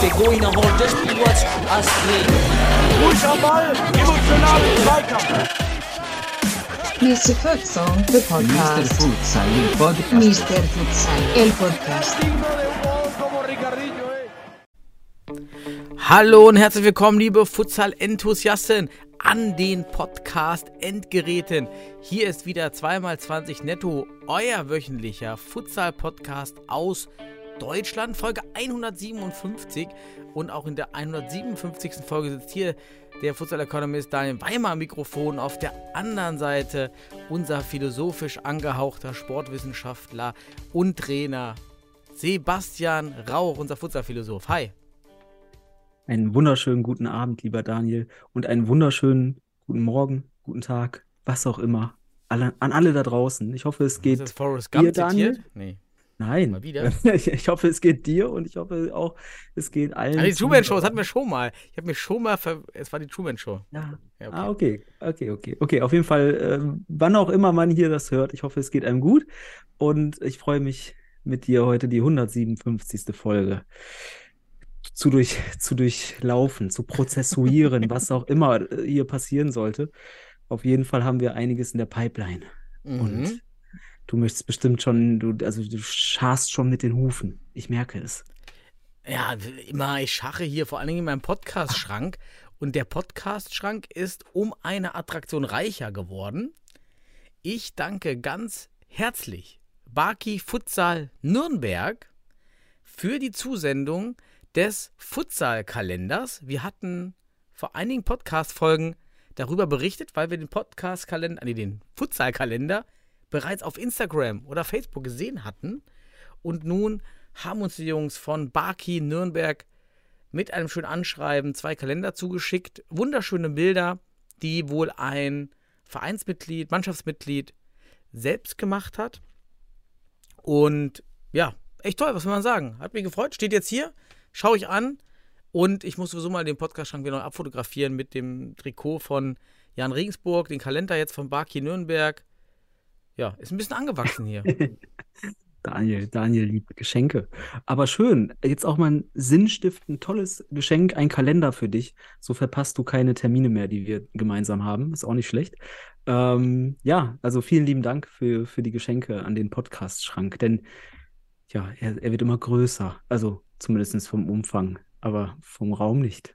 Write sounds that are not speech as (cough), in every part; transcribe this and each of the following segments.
Der Goiner holt das Spiel was Astrid. Ruhig am Ball, emotional Zweikampf. Mr. Futsal, the Mr. podcast. Futsal, el podcast. Mr. Futsal, el podcast. Hallo und herzlich willkommen, liebe Futsal-Enthusiasten an den Podcast-Endgeräten. Hier ist wieder 2x20 Netto, euer wöchentlicher Futsal-Podcast aus Deutschland, Folge 157. Und auch in der 157. Folge sitzt hier der Futsal-Economist Daniel Weimar Mikrofon. Auf der anderen Seite unser philosophisch angehauchter Sportwissenschaftler und Trainer Sebastian Rauch, unser Futsal-Philosoph. Hi. Einen wunderschönen guten Abend, lieber Daniel, und einen wunderschönen guten Morgen, guten Tag, was auch immer. Alle, an alle da draußen. Ich hoffe, es geht dir, Daniel? Nee. Nein. Mal wieder? Ich, (laughs) ich hoffe, es geht dir und ich hoffe auch, es geht allen. Ah, die Truman Show, das hatten wir schon mal. Ich habe mir schon mal, ver es war die Truman Show. Ja. Ja, okay. Ah, okay. Okay, okay. Okay, auf jeden Fall, ähm, wann auch immer man hier das hört, ich hoffe, es geht einem gut. Und ich freue mich mit dir heute die 157. Folge zu, durch, (laughs) zu durchlaufen, zu prozessuieren, was auch immer äh, hier passieren sollte. Auf jeden Fall haben wir einiges in der Pipeline. Mhm. Und du möchtest bestimmt schon, du, also du scharst schon mit den Hufen. Ich merke es. Ja, immer, ich schache hier vor allen Dingen in meinem Podcast-Schrank. Und der Podcast-Schrank ist um eine Attraktion reicher geworden. Ich danke ganz herzlich Baki Futsal Nürnberg für die Zusendung des Futsal-Kalenders. Wir hatten vor einigen Podcast-Folgen darüber berichtet, weil wir den Podcast-Kalender, nee, den Futsal-Kalender bereits auf Instagram oder Facebook gesehen hatten. Und nun haben uns die Jungs von Baki Nürnberg mit einem schönen Anschreiben zwei Kalender zugeschickt. Wunderschöne Bilder, die wohl ein Vereinsmitglied, Mannschaftsmitglied selbst gemacht hat. Und ja, echt toll, was soll man sagen. Hat mich gefreut, steht jetzt hier, schaue ich an. Und ich muss sowieso mal den Podcast-Schrank wieder abfotografieren mit dem Trikot von Jan Regensburg, den Kalender jetzt von Baki Nürnberg. Ja, ist ein bisschen angewachsen hier. (laughs) Daniel, Daniel liebt Geschenke. Aber schön, jetzt auch mal ein sinnstiftend tolles Geschenk, ein Kalender für dich. So verpasst du keine Termine mehr, die wir gemeinsam haben. Ist auch nicht schlecht. Ähm, ja, also vielen lieben Dank für, für die Geschenke an den Podcast-Schrank, denn ja, er, er wird immer größer. Also zumindest vom Umfang, aber vom Raum nicht.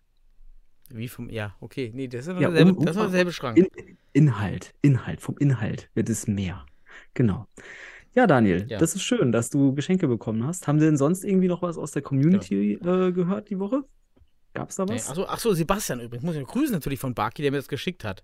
Wie vom, ja, okay. Nee, das ist Ja, derselbe, um- das war um- derselbe Schrank. In, Inhalt, Inhalt, vom Inhalt wird es mehr. Genau. Ja, Daniel, Ja. das ist schön, dass du Geschenke bekommen hast. Haben Sie denn sonst irgendwie noch was aus der Community äh, gehört die Woche? Gab es da Nee, was? Achso, ach so, Sebastian übrigens. Muss ich grüßen natürlich von Baki, der mir das geschickt hat.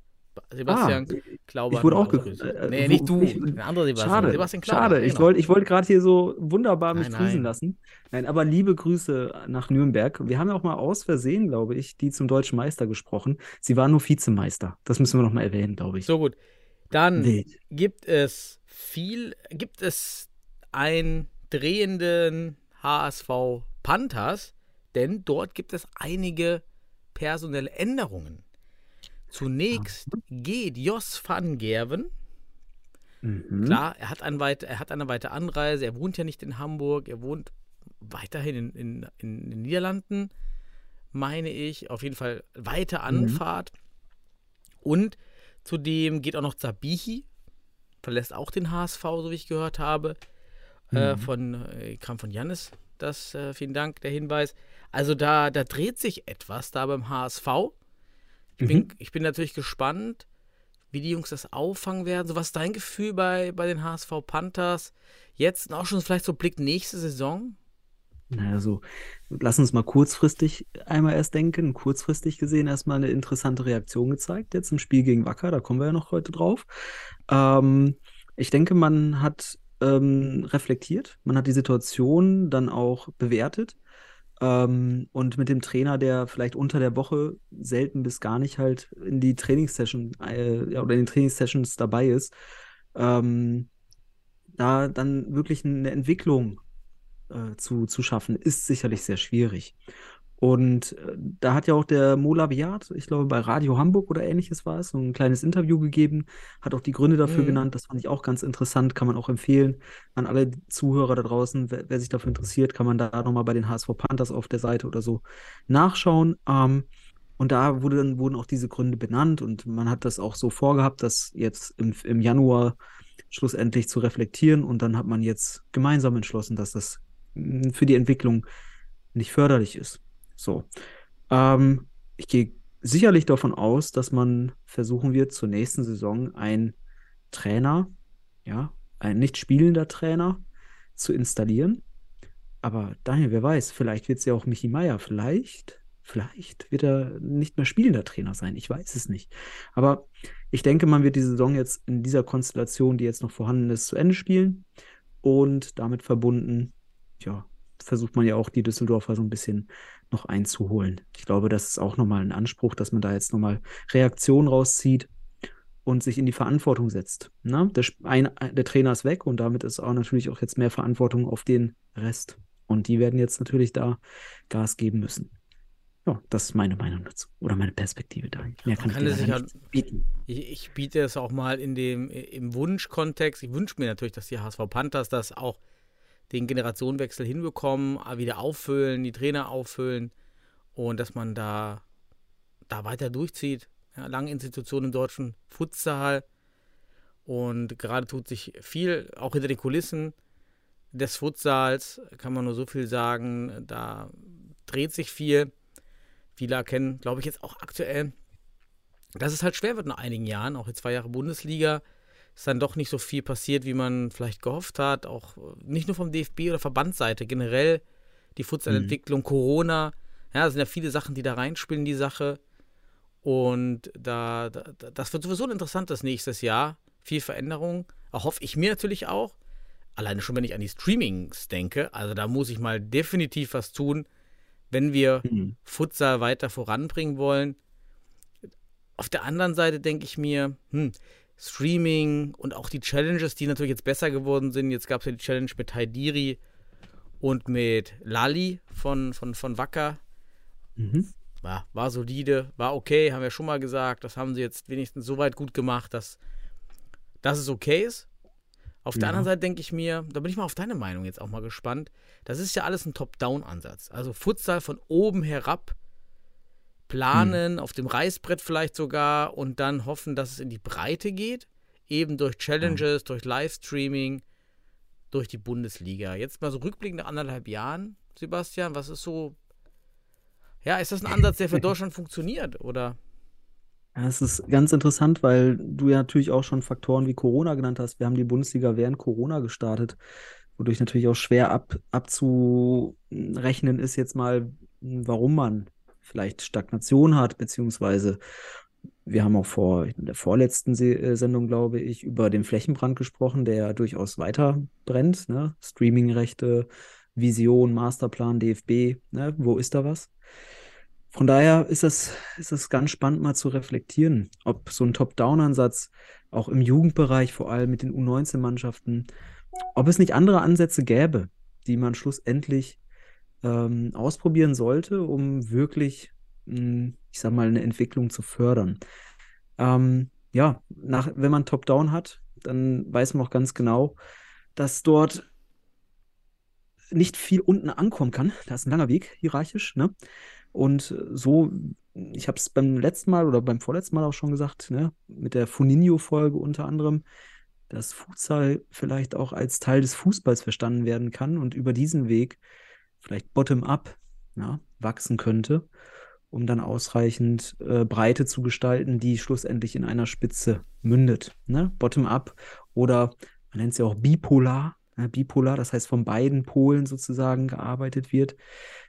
Ba- Sebastian Klauber. Ah, ich wurde auch mir ge- grüßen. äh, Nee, nicht du. ich- Ein anderer Sebastian. Schade, Sebastian Klauber. schade. Ich genau. wollte ich wollte gerade hier so wunderbar mich Nein, grüßen nein. lassen. Nein, aber liebe Grüße nach Nürnberg. Wir haben ja auch mal aus Versehen, glaube ich, die zum deutschen Meister gesprochen. Sie waren nur Vizemeister. Das müssen wir noch mal erwähnen, glaube ich. So gut. Dann Wild. gibt es viel, gibt es einen drehenden HSV Panthers, denn dort gibt es einige personelle Änderungen. Zunächst geht Jos van Gerven Mhm. Klar, er hat, ein weit, er hat eine weite Anreise, er wohnt ja nicht in Hamburg, er wohnt weiterhin in, in, in den Niederlanden, meine ich. Auf jeden Fall weite Anfahrt. Und zudem geht auch noch Zabihi, verlässt auch den HSV, so wie ich gehört habe. Äh, von, äh, kam von Jannis, das, äh, vielen Dank, der Hinweis. Also da, da dreht sich etwas da beim HSV. Ich, bin, ich bin natürlich gespannt, wie die Jungs das auffangen werden. So, was ist dein Gefühl bei, bei den HSV Panthers? Jetzt und auch schon vielleicht so Blick nächste Saison? Naja, so, lass uns mal kurzfristig einmal erst denken. Kurzfristig gesehen erstmal eine interessante Reaktion gezeigt, jetzt im Spiel gegen Wacker, da kommen wir ja noch heute drauf. Ähm, ich denke, man hat ähm, reflektiert, man hat die Situation dann auch bewertet. Ähm, und mit dem Trainer, der vielleicht unter der Woche selten bis gar nicht halt in die Trainingssession äh, ja, oder in den Trainingssessions dabei ist, ähm, da dann wirklich eine Entwicklung äh, zu, zu schaffen, ist sicherlich sehr schwierig. Und äh, da hat ja auch der Mola Biat, ich glaube bei Radio Hamburg oder ähnliches war es, so ein kleines Interview gegeben, hat auch die Gründe dafür Mhm. genannt. Das fand ich auch ganz interessant, kann man auch empfehlen an alle Zuhörer da draußen. Wer, wer sich dafür interessiert, kann man da nochmal bei den HSV Panthers auf der Seite oder so nachschauen. Ähm, und da wurde dann, wurden auch diese Gründe benannt und man hat das auch so vorgehabt, das jetzt im, im Januar schlussendlich zu reflektieren und dann hat man jetzt gemeinsam entschlossen, dass das mh, für die Entwicklung nicht förderlich ist. So. Ähm, ich gehe sicherlich davon aus, dass man versuchen wird, zur nächsten Saison einen Trainer, ja, ein nicht spielender Trainer zu installieren. Aber Daniel, wer weiß, vielleicht wird es ja auch Michi Meier. Vielleicht, vielleicht wird er nicht mehr spielender Trainer sein. Ich weiß es nicht. Aber ich denke, man wird die Saison jetzt in dieser Konstellation, die jetzt noch vorhanden ist, zu Ende spielen. Und damit verbunden, ja, versucht man ja auch die Düsseldorfer so ein bisschen noch einzuholen. Ich glaube, das ist auch nochmal ein Anspruch, dass man da jetzt nochmal Reaktionen rauszieht und sich in die Verantwortung setzt. Ne? Der, ein, der Trainer ist weg und damit ist auch natürlich auch jetzt mehr Verantwortung auf den Rest. Und die werden jetzt natürlich da Gas geben müssen. Ja, das ist meine Meinung dazu. Oder meine Perspektive da. Mehr kann, kann ich dir nicht bieten. Ich, ich biete es auch mal in dem, im Wunschkontext. Ich wünsche mir natürlich, dass die HSV Panthers das auch den Generationenwechsel hinbekommen, wieder auffüllen, die Trainer auffüllen und dass man da, da weiter durchzieht. Ja, lange Institutionen im deutschen Futsal und gerade tut sich viel, auch hinter den Kulissen des Futsals, kann man nur so viel sagen, da dreht sich viel. Viele erkennen, glaube ich, jetzt auch aktuell, dass es halt schwer wird nach einigen Jahren, auch jetzt zwei Jahre Bundesliga, ist dann doch nicht so viel passiert, wie man vielleicht gehofft hat. Auch äh, nicht nur vom DFB oder Verbandsseite, generell die Futsalentwicklung, Corona. Ja, es sind ja viele Sachen, die da reinspielen in die Sache. Und da, da, das wird sowieso ein interessantes nächstes Jahr. Viel Veränderung. Erhoffe ich mir natürlich auch. Alleine schon, wenn ich an die Streamings denke. Also da muss ich mal definitiv was tun, wenn wir Mhm. Futsal weiter voranbringen wollen. Auf der anderen Seite denke ich mir, hm, Streaming und auch die Challenges, die natürlich jetzt besser geworden sind. Jetzt gab es ja die Challenge mit Haidiri und mit Lali von, von, von Wacker. Mhm. War, war solide, war okay, haben wir schon mal gesagt. Das haben sie jetzt wenigstens so weit gut gemacht, dass, dass es okay ist. Auf der Ja. anderen Seite denke ich mir, da bin ich mal auf deine Meinung jetzt auch mal gespannt. Das ist ja alles ein Top-Down-Ansatz. Also Futsal von oben herab planen, auf dem Reißbrett vielleicht sogar und dann hoffen, dass es in die Breite geht. Eben durch Challenges, durch Livestreaming, durch die Bundesliga. Jetzt mal so rückblickend nach anderthalb Jahren, Sebastian, was ist so. Ja, ist das ein Ansatz, der für (laughs) Deutschland funktioniert? Oder? Ja, es ist ganz interessant, weil du ja natürlich auch schon Faktoren wie Corona genannt hast. Wir haben die Bundesliga während Corona gestartet, wodurch natürlich auch schwer ab, abzurechnen ist jetzt mal, warum man vielleicht Stagnation hat, beziehungsweise wir haben auch vor, in der vorletzten Se äh, Sendung, glaube ich, über den Flächenbrand gesprochen, der ja durchaus weiter brennt. Ne? Streamingrechte, Vision, Masterplan, DFB, ne? wo ist da was? Von daher ist es, ist es ganz spannend, mal zu reflektieren, ob so ein Top-Down-Ansatz auch im Jugendbereich, vor allem mit den U19-Mannschaften, ob es nicht andere Ansätze gäbe, die man schlussendlich ähm, ausprobieren sollte, um wirklich, mh, ich sag mal, eine Entwicklung zu fördern. Ähm, ja, nach, wenn man Top-Down hat, dann weiß man auch ganz genau, dass dort nicht viel unten ankommen kann. Da ist ein langer Weg, hierarchisch, ne? Und so, ich habe es beim letzten Mal oder beim vorletzten Mal auch schon gesagt, ne, mit der Funinho-Folge unter anderem, dass Futsal vielleicht auch als Teil des Fußballs verstanden werden kann und über diesen Weg vielleicht bottom-up ja, wachsen könnte, um dann ausreichend äh, Breite zu gestalten, die schlussendlich in einer Spitze mündet. Ne? Bottom-up oder man nennt es ja auch bipolar, ne? bipolar, das heißt von beiden Polen sozusagen gearbeitet wird,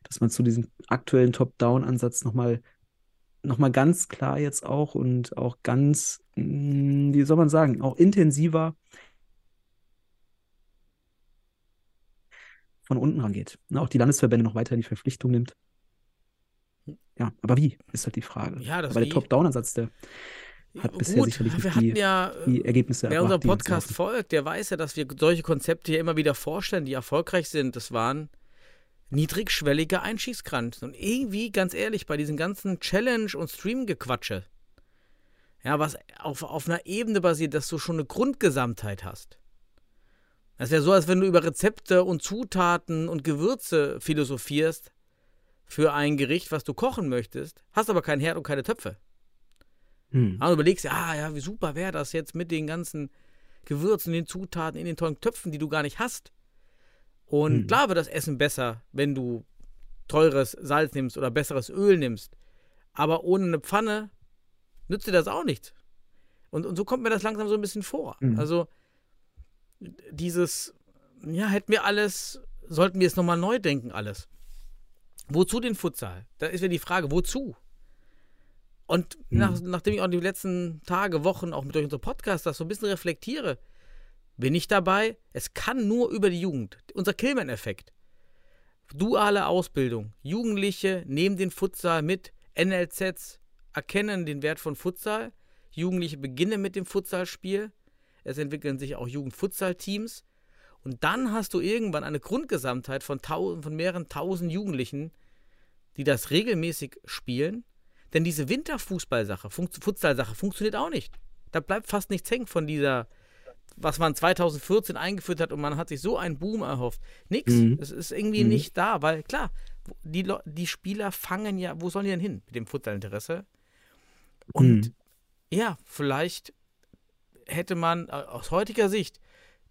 dass man zu diesem aktuellen Top-Down-Ansatz nochmal noch mal ganz klar jetzt auch und auch ganz, mh, wie soll man sagen, auch intensiver von unten rangeht. Ne, auch die Landesverbände noch weiter in die Verpflichtung nimmt. Ja, aber wie, ist halt die Frage. Ja, das aber der Top-Down-Ansatz, der hat bisher Gut, sicherlich wir nicht hatten die, ja, die Ergebnisse wer unserem Podcast folgt, der weiß ja, dass wir solche Konzepte hier immer wieder vorstellen, die erfolgreich sind. Das waren niedrigschwellige Einschießgrenzen. Und irgendwie, ganz ehrlich, bei diesen ganzen Challenge- und Stream-Gequatsche, ja, was auf, auf einer Ebene basiert, dass du schon eine Grundgesamtheit hast. Das wäre so, als wenn du über Rezepte und Zutaten und Gewürze philosophierst für ein Gericht, was du kochen möchtest, hast aber kein Herd und keine Töpfe. Hm. Aber du überlegst, ja, ja, wie super wäre das jetzt mit den ganzen Gewürzen, den Zutaten in den tollen Töpfen, die du gar nicht hast. Und Hm. klar wird das Essen besser, wenn du teures Salz nimmst oder besseres Öl nimmst. Aber ohne eine Pfanne nützt dir das auch nichts. Und, und so kommt mir das langsam so ein bisschen vor. Mhm. Also dieses, ja, hätten wir alles, sollten wir es nochmal neu denken, alles. Wozu den Futsal? Da ist ja die Frage, wozu? Und Mhm. nach, nachdem ich auch die letzten Tage, Wochen auch mit euch unser Podcast das so ein bisschen reflektiere, bin ich dabei, es kann nur über die Jugend. Unser Killman-Effekt. Duale Ausbildung. Jugendliche nehmen den Futsal mit. NLZs erkennen den Wert von Futsal. Jugendliche beginnen mit dem Futsalspiel. Es entwickeln sich auch Jugendfutsal-Teams. Und dann hast du irgendwann eine Grundgesamtheit von, tausend, von mehreren tausend Jugendlichen, die das regelmäßig spielen. Denn diese Winterfußballsache, Fun Futsalsache funktioniert auch nicht. Da bleibt fast nichts hängen von dieser, was man 2014 eingeführt hat und man hat sich so einen Boom erhofft. Nix. Mhm. Es ist irgendwie Mhm. nicht da, weil klar, die, die Spieler fangen ja, wo sollen die denn hin mit dem Futsalinteresse? Und Mhm. ja, vielleicht hätte man äh, aus heutiger Sicht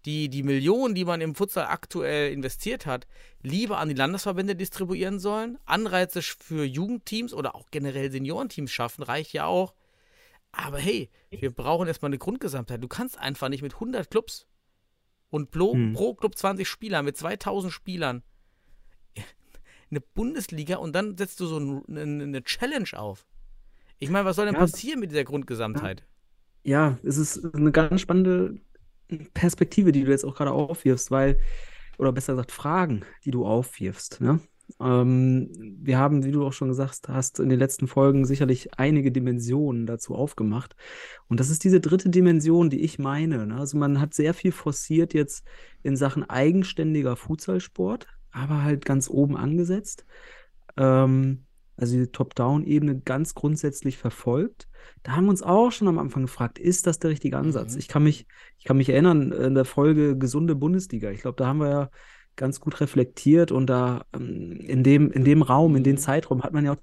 die, die Millionen, die man im Futsal aktuell investiert hat, lieber an die Landesverbände distribuieren sollen. Anreize für Jugendteams oder auch generell Seniorenteams schaffen, reicht ja auch. Aber hey, wir brauchen erstmal eine Grundgesamtheit. Du kannst einfach nicht mit 100 Clubs und pro, Hm. pro Club 20 Spieler, mit 2000 Spielern (laughs) eine Bundesliga und dann setzt du so ein- eine, Challenge auf. Ich meine, was soll denn passieren mit dieser Grundgesamtheit? Ja, es ist eine ganz spannende Perspektive, die du jetzt auch gerade aufwirfst, weil, oder besser gesagt, Fragen, die du aufwirfst. Ne? Ähm, wir haben, wie du auch schon gesagt hast, in den letzten Folgen sicherlich einige Dimensionen dazu aufgemacht. Und das ist diese dritte Dimension, die ich meine. Ne? Also man hat sehr viel forciert jetzt in Sachen eigenständiger Futsalsport, aber halt ganz oben angesetzt. Ähm, also die Top-Down-Ebene ganz grundsätzlich verfolgt. Da haben wir uns auch schon am Anfang gefragt, ist das der richtige Ansatz? Mhm. Ich kann mich, ich kann mich erinnern, in der Folge Gesunde Bundesliga. Ich glaube, da haben wir ja ganz gut reflektiert und da ähm, in dem, in dem Raum, in dem Mhm. Zeitraum hat man ja auch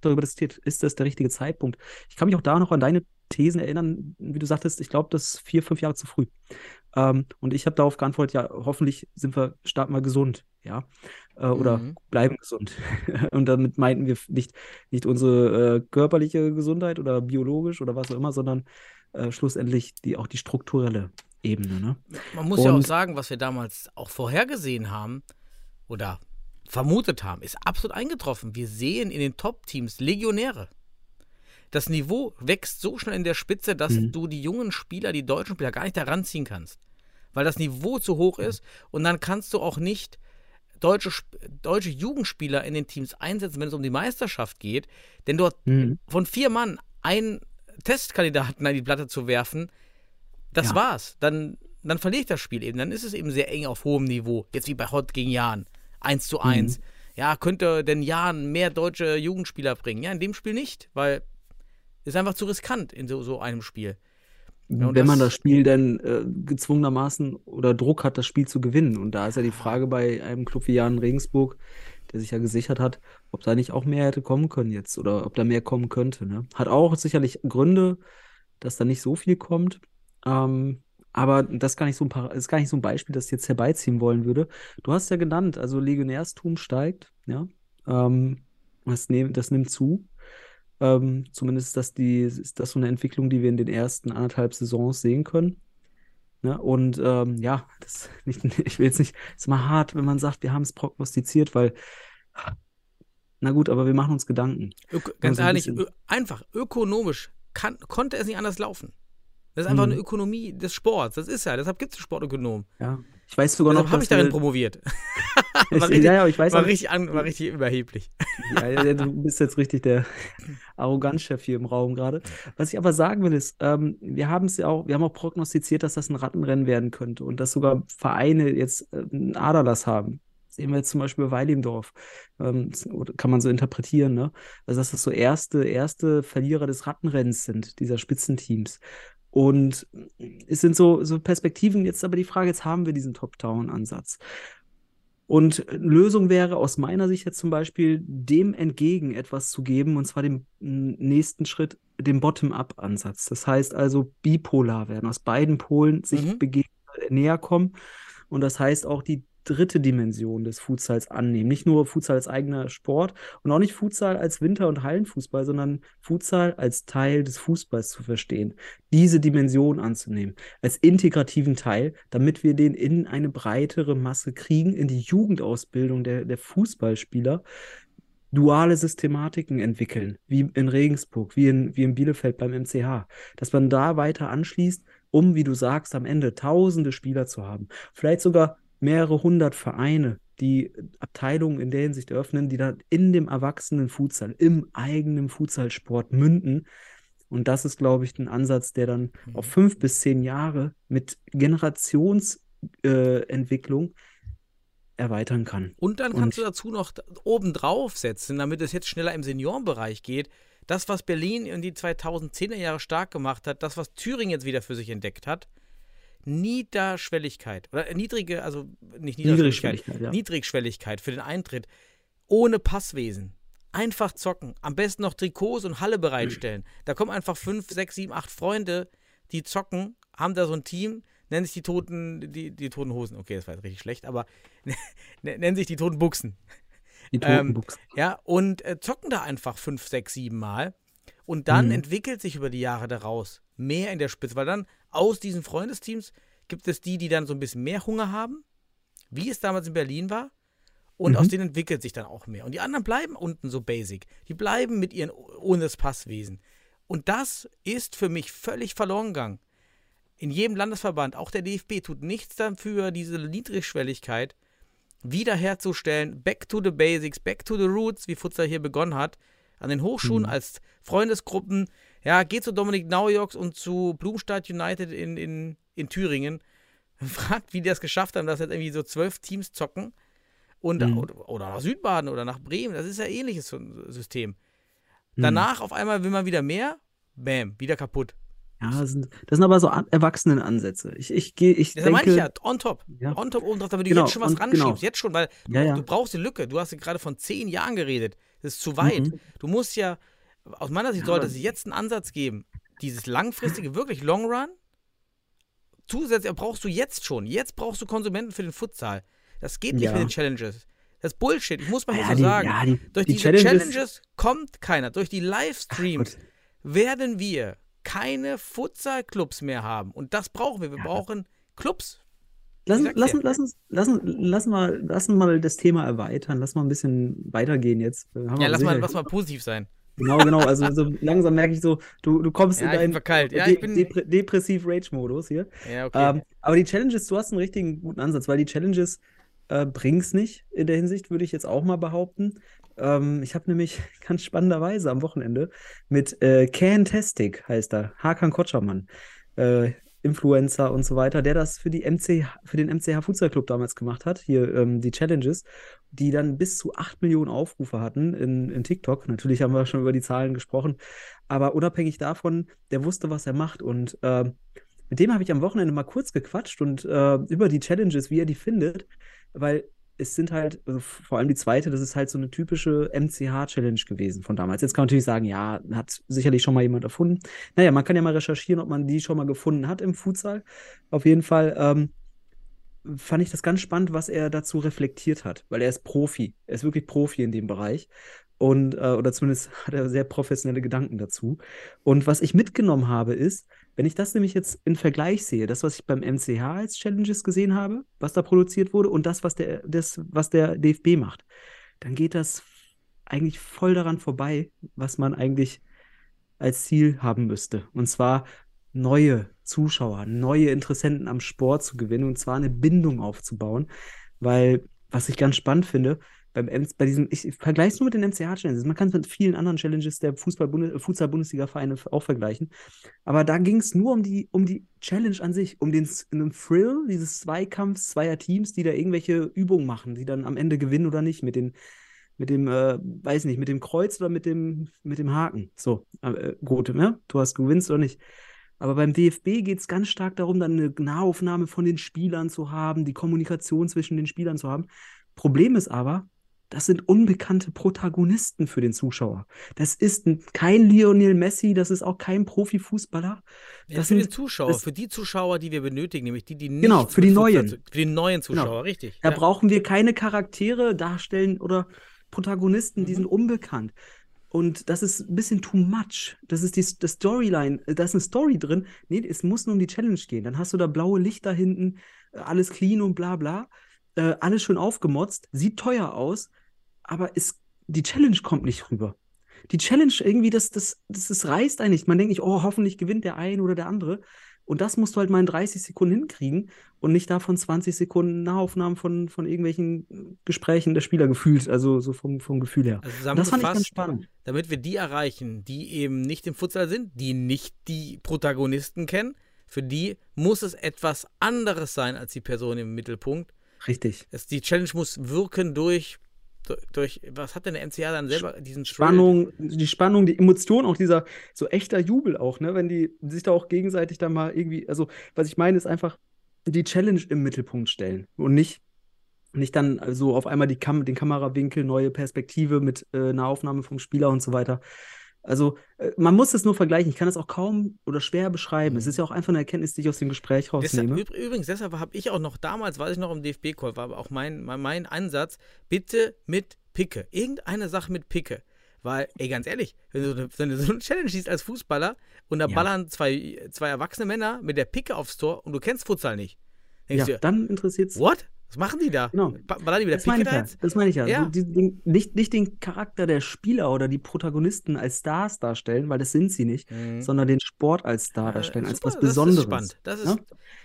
darüber diskutiert, ist das der richtige Zeitpunkt? Ich kann mich auch da noch an deine Thesen erinnern, wie du sagtest, ich glaube, das ist vier, fünf Jahre zu früh. Ähm, und ich habe darauf geantwortet, ja, hoffentlich sind wir, starten wir gesund, ja, äh, oder Mhm. bleiben gesund. (laughs) Und damit meinten wir nicht, nicht unsere äh, körperliche Gesundheit oder biologisch oder was auch immer, sondern äh, schlussendlich die, auch die strukturelle Ebene, ne? Man muss ja auch Und- sagen, was wir damals auch vorhergesehen haben oder vermutet haben, ist absolut eingetroffen. Wir sehen in den Top-Teams Legionäre. Das Niveau wächst so schnell in der Spitze, dass Mhm. du die jungen Spieler, die deutschen Spieler, gar nicht da ranziehen kannst. Weil das Niveau zu hoch ist und dann kannst du auch nicht deutsche, deutsche Jugendspieler in den Teams einsetzen, wenn es um die Meisterschaft geht. Denn dort Mhm. von vier Mann einen Testkandidaten an die Platte zu werfen, das Ja. war's. Dann, dann verliere ich das Spiel eben. Dann ist es eben sehr eng auf hohem Niveau. Jetzt wie bei Hot gegen Jan. 1 zu 1. Mhm. Ja, könnte denn Jan mehr deutsche Jugendspieler bringen? Ja, in dem Spiel nicht, weil ist einfach zu riskant in so, so einem Spiel. Ja, und Wenn man das- das Spiel dann äh, gezwungenermaßen oder Druck hat, das Spiel zu gewinnen. Und da ist ja die Frage bei einem Club wie Jan Regensburg, der sich ja gesichert hat, ob da nicht auch mehr hätte kommen können jetzt oder ob da mehr kommen könnte. Ne? Hat auch sicherlich Gründe, dass da nicht so viel kommt. Ähm, aber das ist gar nicht so ein, Par- ist gar nicht so ein Beispiel, das ich jetzt herbeiziehen wollen würde. Du hast ja genannt, also Legionärstum steigt, ja. Ähm, das, nehm, das nimmt zu. Ähm, zumindest ist das, die, ist das so eine Entwicklung, die wir in den ersten anderthalb Saisons sehen können. Ne? Und ähm, ja, das (laughs) nicht, ich will jetzt nicht, ist immer hart, wenn man sagt, wir haben es prognostiziert, weil, na gut, aber wir machen uns Gedanken. Öko, ganz so ein ehrlich, bisschen- einfach, ökonomisch kann, konnte es nicht anders laufen. Das ist einfach Mhm. eine Ökonomie des Sports. Das ist ja, deshalb gibt es Sportökonomen. Ja, ich weiß sogar noch, Deshalb habe ich darin promoviert. (laughs) war richtig- ja, ja, ich weiß war, richtig an, war richtig überheblich. Ja, ja, du bist jetzt richtig der Arroganzchef hier im Raum gerade. Was ich aber sagen will, ist, ähm, wir haben es ja auch, wir haben auch prognostiziert, dass das ein Rattenrennen werden könnte und dass sogar Vereine jetzt äh, einen Aderlass haben. sehen wir jetzt zum Beispiel bei Weilimdorf, ähm, kann man so interpretieren, ne? Also, dass das so erste, erste Verlierer des Rattenrennens sind, dieser Spitzenteams. Und es sind so, so Perspektiven, jetzt aber die Frage, jetzt haben wir diesen Top-Down-Ansatz. Und Lösung wäre aus meiner Sicht jetzt zum Beispiel, dem entgegen etwas zu geben, und zwar dem nächsten Schritt, dem Bottom-up-Ansatz. Das heißt also bipolar werden, aus beiden Polen sich Mhm. begegnen, näher kommen. Und das heißt auch die dritte Dimension des Futsals annehmen. Nicht nur Futsal als eigener Sport und auch nicht Futsal als Winter- und Hallenfußball, sondern Futsal als Teil des Fußballs zu verstehen. Diese Dimension anzunehmen, als integrativen Teil, damit wir den in eine breitere Masse kriegen, in die Jugendausbildung der, der Fußballspieler, duale Systematiken entwickeln, wie in Regensburg, wie in, wie in Bielefeld beim MCH, dass man da weiter anschließt, um, wie du sagst, am Ende tausende Spieler zu haben. Vielleicht sogar mehrere hundert Vereine, die Abteilungen in der Hinsicht eröffnen, die dann in dem erwachsenen Futsal, im eigenen Futsalsport münden. Und das ist, glaube ich, ein Ansatz, der dann Mhm. auf fünf bis zehn Jahre mit Generationsentwicklung erweitern kann. Und dann kannst Und- du dazu noch d- oben drauf setzen, damit es jetzt schneller im Seniorenbereich geht. Das, was Berlin in die 2010er Jahre stark gemacht hat, das, was Thüringen jetzt wieder für sich entdeckt hat, Niederschwelligkeit oder äh, niedrige, also nicht Niederschwelligkeit, Niedrigschwelligkeit, ja. Niedrigschwelligkeit für den Eintritt, ohne Passwesen. Einfach zocken. Am besten noch Trikots und Halle bereitstellen. Da kommen einfach fünf, sechs, sieben, acht Freunde, die zocken, haben da so ein Team, nennen sich die toten, die, die toten Hosen. Okay, das war jetzt richtig schlecht, aber (laughs) nennen sich die toten Buchsen. Die Ähm, Totenbuchs. Ja, und äh, zocken da einfach fünf, sechs, sieben Mal. Und dann Mhm. entwickelt sich über die Jahre daraus mehr in der Spitze, weil dann aus diesen Freundesteams gibt es die, die dann so ein bisschen mehr Hunger haben, wie es damals in Berlin war. Und Mhm. aus denen entwickelt sich dann auch mehr. Und die anderen bleiben unten so basic. Die bleiben mit ihren ohne das Passwesen. Und das ist für mich völlig verloren gegangen. In jedem Landesverband, auch der DFB, tut nichts dafür, diese Niedrigschwelligkeit wiederherzustellen. Back to the basics, back to the roots, wie Futsal hier begonnen hat. An den Hochschulen als Freundesgruppen. Ja, geht zu Dominik Naujoks und zu Blumstadt United in, in, in Thüringen. (laughs) Fragt, wie die das geschafft haben, dass jetzt irgendwie so zwölf Teams zocken. Und, Mhm. oder, oder nach Südbaden oder nach Bremen. Das ist ja ähnliches System. Mhm. Danach auf einmal will man wieder mehr. Bam, wieder kaputt. Ja, das sind, das sind aber so an, Erwachsenenansätze. Ich, ich gehe, ich Das denke, meine ich ja, on top. Ja. On top oben drauf, damit du Genau, jetzt schon was und- ranschiebst. genau. Jetzt schon, weil Ja, ja. du brauchst die Lücke. Du hast gerade von zehn Jahren geredet. Das ist zu weit. Mhm. Du musst ja, aus meiner Sicht sollte es jetzt einen Ansatz geben. Dieses langfristige, (laughs) wirklich Long Run. Zusätzlich brauchst du jetzt schon. Jetzt brauchst du Konsumenten für den Futsal. Das geht nicht Ja. mit den Challenges. Das ist Bullshit. Ich muss mal hier ja, so die, sagen. ja, die, Durch die diese Challenges, Challenges, kommt keiner. Durch die Livestreams Gott. werden wir keine Futsal-Clubs mehr haben. Und das brauchen wir. Wir Ja. brauchen Clubs. Lassen, sag's lassen, dir. lassen, lassen, lassen, mal, lassen mal das Thema erweitern. Lass mal ein bisschen weitergehen jetzt. Haben Ja, lass mal, lass mal positiv sein. Genau, genau. Also so langsam merke ich so, du, du kommst Ja, in deinen. Ja, bin- Depre Depressiv-Rage-Modus hier. Ja, okay. Ähm, aber die Challenges, du hast einen richtigen guten Ansatz, weil die Challenges äh, bringen es nicht in der Hinsicht, würde ich jetzt auch mal behaupten. Ähm, ich habe nämlich (laughs) ganz spannenderweise am Wochenende mit äh, Cantastic, heißt er, Hakan Kotschermann, äh, Influencer und so weiter, der das für, die MC, für den MCH Futsal Club damals gemacht hat, hier ähm, die Challenges, die dann bis zu 8 Millionen Aufrufe hatten in, in TikTok. Natürlich haben wir schon über die Zahlen gesprochen, aber unabhängig davon, der wusste, was er macht und ähm, mit dem habe ich am Wochenende mal kurz gequatscht und äh, über die Challenges, wie er die findet, weil es sind halt, also vor allem die zweite, das ist halt so eine typische MCH-Challenge gewesen von damals. Jetzt kann man natürlich sagen, ja, hat sicherlich schon mal jemand erfunden. Naja, man kann ja mal recherchieren, ob man die schon mal gefunden hat im Futsal. Auf jeden Fall ähm, fand ich das ganz spannend, was er dazu reflektiert hat, weil er ist Profi. Er ist wirklich Profi in dem Bereich. Und, äh, oder zumindest (laughs) hat er sehr professionelle Gedanken dazu. Und was ich mitgenommen habe, ist, wenn ich das nämlich jetzt in Vergleich sehe, das, was ich beim MCH als Challenges gesehen habe, was da produziert wurde, und das, was der, das, was der DFB macht, dann geht das eigentlich voll daran vorbei, was man eigentlich als Ziel haben müsste. Und zwar neue Zuschauer, neue Interessenten am Sport zu gewinnen und zwar eine Bindung aufzubauen. Weil, was ich ganz spannend finde, beim bei diesem, ich vergleiche es nur mit den MCH-Challenges. Man kann es mit vielen anderen Challenges der Fußball-Bundes- Futsal-Bundesliga-Vereine auch vergleichen. Aber da ging es nur um die, um die Challenge an sich, um den, den Thrill dieses Zweikampfs zweier Teams, die da irgendwelche Übungen machen, die dann am Ende gewinnen oder nicht, mit den, mit dem, äh, weiß nicht, mit dem Kreuz oder mit dem, mit dem Haken. So, äh, gut, ne? Du hast gewinnst oder nicht. Aber beim DFB geht es ganz stark darum, dann eine Nahaufnahme von den Spielern zu haben, die Kommunikation zwischen den Spielern zu haben. Problem ist aber, das sind unbekannte Protagonisten für den Zuschauer. Das ist ein, kein Lionel Messi, das ist auch kein Profifußballer. Ja, Das für den sind- Zuschauer, das- für die Zuschauer, die wir benötigen, nämlich die, die nicht. Genau, für die Neuen. Für die neuen Zuschauer, Genau. richtig. Da ja. brauchen wir keine Charaktere darstellen oder Protagonisten, die Mhm. sind unbekannt. Und das ist ein bisschen too much. Das ist die, das Storyline. Da ist eine Story drin. Nee, es muss nur um die Challenge gehen. Dann hast du da blaue Lichter hinten, äh, alles clean und bla bla. Äh, alles schön aufgemotzt, sieht teuer aus, aber es, die Challenge kommt nicht rüber. Die Challenge irgendwie, das, das, das, das reißt einen nicht. Man denkt nicht, oh, hoffentlich gewinnt der eine oder der andere. Und das musst du halt mal in 30 Sekunden hinkriegen und nicht davon 20 Sekunden Nahaufnahmen von, von irgendwelchen Gesprächen der Spieler gefühlt, also so vom, vom Gefühl her. Also das fand ich ganz spannend. damit wir die erreichen, die eben nicht im Futsal sind, die nicht die Protagonisten kennen, für die muss es etwas anderes sein als die Person im Mittelpunkt. Richtig. Es, die Challenge muss wirken durch, durch, was hat denn der MCA dann selber, diesen Thrill? Spannung, die Spannung, die Emotion, auch dieser so echter Jubel auch, ne, wenn die sich da auch gegenseitig da mal irgendwie, also was ich meine, ist einfach die Challenge im Mittelpunkt stellen und nicht, nicht dann so auf einmal die Kam den Kamerawinkel, neue Perspektive mit äh, einer Aufnahme vom Spieler und so weiter. Also äh, man muss es nur vergleichen. Ich kann es auch kaum oder schwer beschreiben. Es ist ja auch einfach eine Erkenntnis, die ich aus dem Gespräch Deshalb, rausnehme. üb- übrigens, deshalb habe ich auch noch damals, weiß ich noch im DFB-Call, war aber auch mein, mein, mein Ansatz, bitte mit Picke. Irgendeine Sache mit Picke. Weil, ey, ganz ehrlich, wenn du, wenn du so eine Challenge siehst als Fußballer und da Ja. ballern zwei, zwei erwachsene Männer mit der Picke aufs Tor und du kennst Futsal nicht. Ja, Denkst du, dann interessiert es. what? Was machen die da? Genau. Ballern die mit der Das meine ich ja. jetzt? Das meine ich ja. Ja. Die, den, nicht, nicht den Charakter der Spieler oder die Protagonisten als Stars darstellen, weil das sind sie nicht, Mhm. sondern den Sport als Star darstellen, als super, was das ist Besonderes. spannend. Das ist- ja?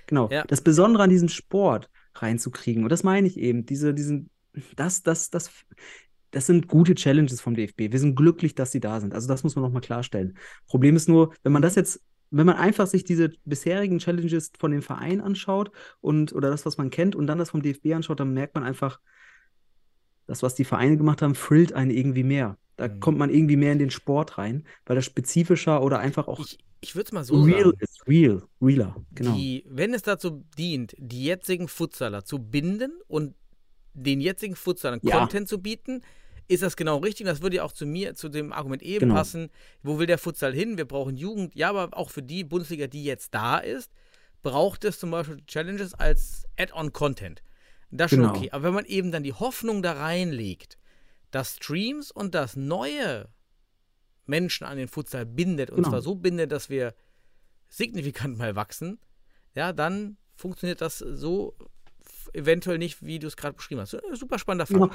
Genau. Ja. Das Besondere an diesem Sport reinzukriegen. Und das meine ich eben. Diese, diesen, das, das, das, das sind gute Challenges vom DFB. Wir sind glücklich, dass sie da sind. Also das muss man nochmal klarstellen. Problem ist nur, wenn man das jetzt, wenn man einfach sich diese bisherigen Challenges von den Vereinen anschaut und oder das, was man kennt, und dann das vom DFB anschaut, dann merkt man einfach, das, was die Vereine gemacht haben, frillt einen irgendwie mehr. Da Mhm. kommt man irgendwie mehr in den Sport rein, weil das spezifischer oder einfach auch Ich, ich würde es mal so real sagen. ist. Real, realer. Genau. Die, wenn es dazu dient, die jetzigen Futsaler zu binden und den jetzigen Futsalern Ja. Content zu bieten, ist das genau richtig. Das würde ja auch zu mir, zu dem Argument eben Genau. passen. Wo will der Futsal hin? Wir brauchen Jugend. Ja, aber auch für die Bundesliga, die jetzt da ist, braucht es zum Beispiel Challenges als Add-on-Content. Das ist schon Genau. okay. Aber wenn man eben dann die Hoffnung da reinlegt, dass Streams und das neue Menschen an den Futsal bindet, und Genau. zwar so bindet, dass wir signifikant mal wachsen, ja, dann funktioniert das so eventuell nicht, wie du es gerade beschrieben hast. Super spannender Fall. Genau.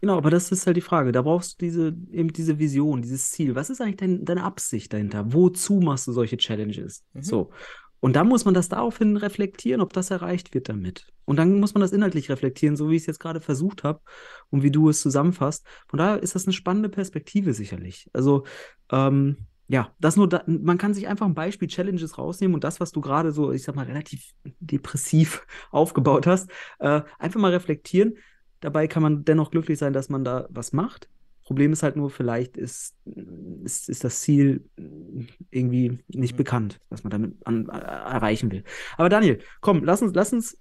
Genau, aber das ist halt die Frage. Da brauchst du diese, eben diese Vision, dieses Ziel. Was ist eigentlich dein, deine Absicht dahinter? Wozu machst du solche Challenges? Mhm. So. Und dann muss man das daraufhin reflektieren, ob das erreicht wird damit. Und dann muss man das inhaltlich reflektieren, so wie ich es jetzt gerade versucht habe und wie du es zusammenfasst. Von daher ist das eine spannende Perspektive sicherlich. Also, ähm, ja, das nur, da, man kann sich einfach ein Beispiel Challenges rausnehmen und das, was du gerade so, ich sag mal, relativ depressiv (laughs) aufgebaut hast, äh, einfach mal reflektieren. Dabei kann man dennoch glücklich sein, dass man da was macht. Problem ist halt nur, vielleicht ist, ist, ist das Ziel irgendwie nicht Mhm. bekannt, was man damit an, äh, erreichen will. Aber Daniel, komm, lass uns, lass uns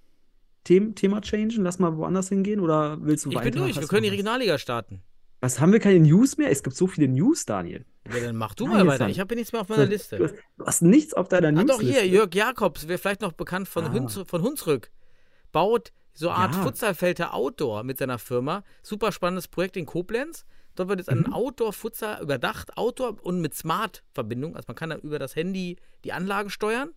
Them Thema changen, lass mal woanders hingehen oder willst du Ich weiter? bin durch, wir können die? Regionalliga starten. Was haben wir keine News mehr? Es gibt so viele News, Daniel. Ja, dann mach du Nein, mal weiter. Ich habe hier nichts mehr auf meiner du, Liste. du hast nichts auf deiner Ah, doch, hier, Jörg Jakobs, wäre vielleicht noch bekannt von, Ah. Huns, von Hunsrück, baut so eine Art Ja. Futsalfelder Outdoor mit seiner Firma. Super spannendes Projekt in Koblenz. Dort wird jetzt ein Mhm. Outdoor-Futsal überdacht, Outdoor und mit Smart-Verbindung. Also man kann da über das Handy die Anlage steuern.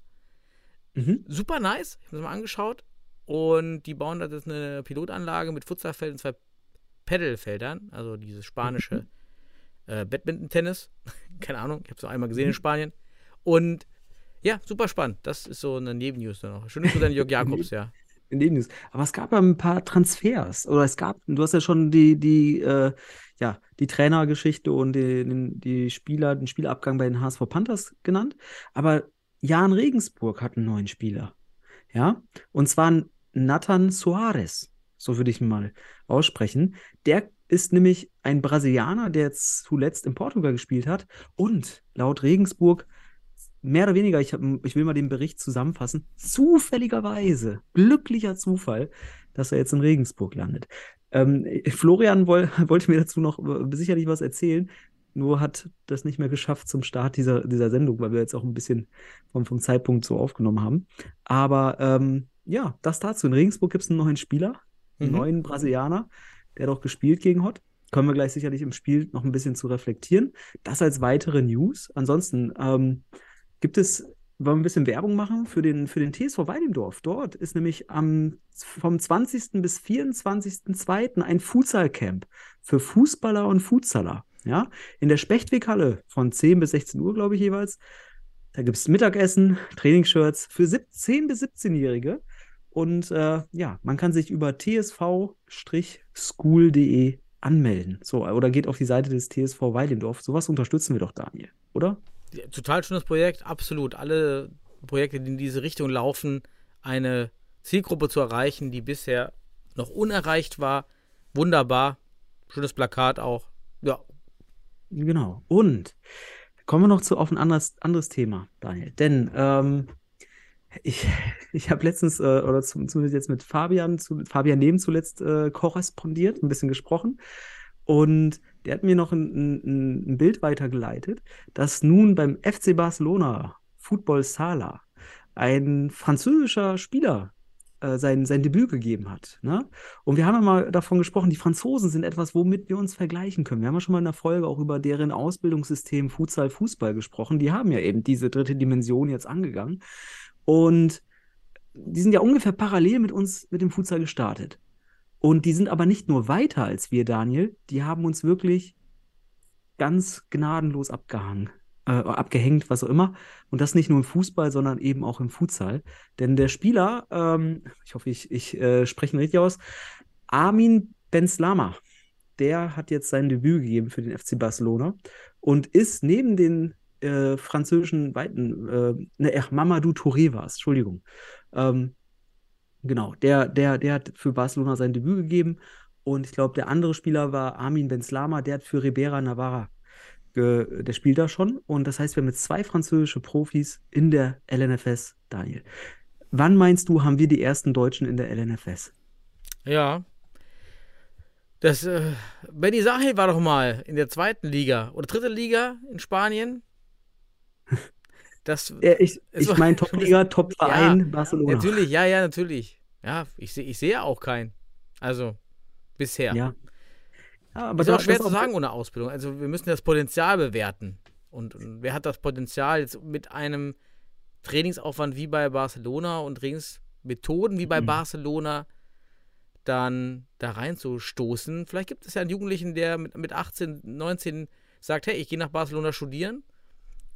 Mhm. Super nice. Ich habe mir das mal angeschaut. Und die bauen da jetzt eine Pilotanlage mit Futsalfeldern, zwei Pedalfeldern, also dieses spanische äh, Badminton-Tennis. (laughs) Keine Ahnung, ich habe es noch einmal gesehen in Spanien. Und ja, super spannend. Das ist so eine Nebennews dann noch. Schöne Grüße an Jörg (laughs) Jakobs, ja. In den News. Aber es gab ja ein paar Transfers. Oder es gab, du hast ja schon die, die, äh, ja, die Trainergeschichte und den, die Spieler, den Spielabgang bei den HSV Panthers genannt. Aber Jan Regensburg hat einen neuen Spieler. Ja, und zwar Nathan Soares. So würde ich ihn mal aussprechen. Der ist nämlich ein Brasilianer, der zuletzt in Portugal gespielt hat und laut Regensburg mehr oder weniger, ich, hab, ich will mal den Bericht zusammenfassen, zufälligerweise, glücklicher Zufall, dass er jetzt in Regensburg landet. Ähm, Florian woll, (laughs) wollte mir dazu noch äh, sicherlich was erzählen, nur hat das nicht mehr geschafft zum Start dieser, dieser Sendung, weil wir jetzt auch ein bisschen vom, vom Zeitpunkt so aufgenommen haben. Aber ähm, ja, das dazu. In Regensburg gibt es einen neuen Spieler, einen mhm. neuen Brasilianer, der hat auch gespielt gegen Hot. Kommen wir gleich sicherlich im Spiel noch ein bisschen zu reflektieren. Das als weitere News. Ansonsten, ähm, Gibt es, wollen wir ein bisschen Werbung machen für den, für den TSV Weidendorf? Dort ist nämlich am, vom 20. bis 24.02. ein Futsal-Camp für Fußballer und Futsaler. Ja, in der Spechtweghalle von 10 bis 16 Uhr, glaube ich, jeweils. Da gibt es Mittagessen, Trainingsshirts für 17 bis 17-Jährige. Und äh, ja, man kann sich über tsv-school.de anmelden. So, oder geht auf die Seite des TSV Weilendorf. Sowas unterstützen wir doch, Daniel, oder? Total schönes Projekt, absolut. Alle Projekte, die in diese Richtung laufen, eine Zielgruppe zu erreichen, die bisher noch unerreicht war. Wunderbar. Schönes Plakat auch. Ja. Genau. Und kommen wir noch zu, auf ein anderes, anderes Thema, Daniel. Denn ähm, ich, (laughs) ich habe letztens, äh, oder zumindest jetzt mit Fabian, zu, Fabian Neben zuletzt äh, korrespondiert, ein bisschen gesprochen. Und der hat mir noch ein, ein, ein Bild weitergeleitet, dass nun beim FC Barcelona Football Sala ein französischer Spieler äh, sein, sein Debüt gegeben hat. Ne? Und wir haben ja mal davon gesprochen, die Franzosen sind etwas, womit wir uns vergleichen können. Wir haben ja schon mal in der Folge auch über deren Ausbildungssystem Futsal, Fußball gesprochen. Die haben ja eben diese dritte Dimension jetzt angegangen. Und die sind ja ungefähr parallel mit uns, mit dem Futsal gestartet. Und die sind aber nicht nur weiter als wir, Daniel, die haben uns wirklich ganz gnadenlos abgehangen, äh, abgehängt, was auch immer. Und das nicht nur im Fußball, sondern eben auch im Futsal. Denn der Spieler, ähm, ich hoffe, ich, ich äh, spreche ihn richtig aus, Armin Benzlama, der hat jetzt sein Debüt gegeben für den FC Barcelona und ist neben den äh, französischen Weiten, äh, ne, Mamadou Touré war es, Entschuldigung, ähm, Genau, der, der, der hat für Barcelona sein Debüt gegeben. Und ich glaube, der andere Spieler war Armin Benzlama, der hat für Ribera Navarra, der spielt da schon. Und das heißt, wir haben jetzt zwei französische Profis in der LNFS, Daniel. Wann meinst du, haben wir die ersten Deutschen in der LNFS? Ja. Das, äh, Benny Sahel war doch mal in der zweiten Liga oder dritte Liga in Spanien. (laughs) Das, (laughs) ja, ich ich meine Top-Liga, Top-Verein, ja, Barcelona. Natürlich, ja, ja, natürlich. Ja, ich, ich sehe auch keinen. Also, bisher. Ja. ja aber ist auch schwer zu sagen ohne Ausbildung. Also, wir müssen das Potenzial bewerten. Und, und, wer hat das Potenzial jetzt mit einem Trainingsaufwand wie bei Barcelona und Trainingsmethoden wie bei mhm. Barcelona dann da reinzustoßen? Vielleicht gibt es ja einen Jugendlichen, der mit, mit 18, 19 sagt, hey, ich gehe nach Barcelona studieren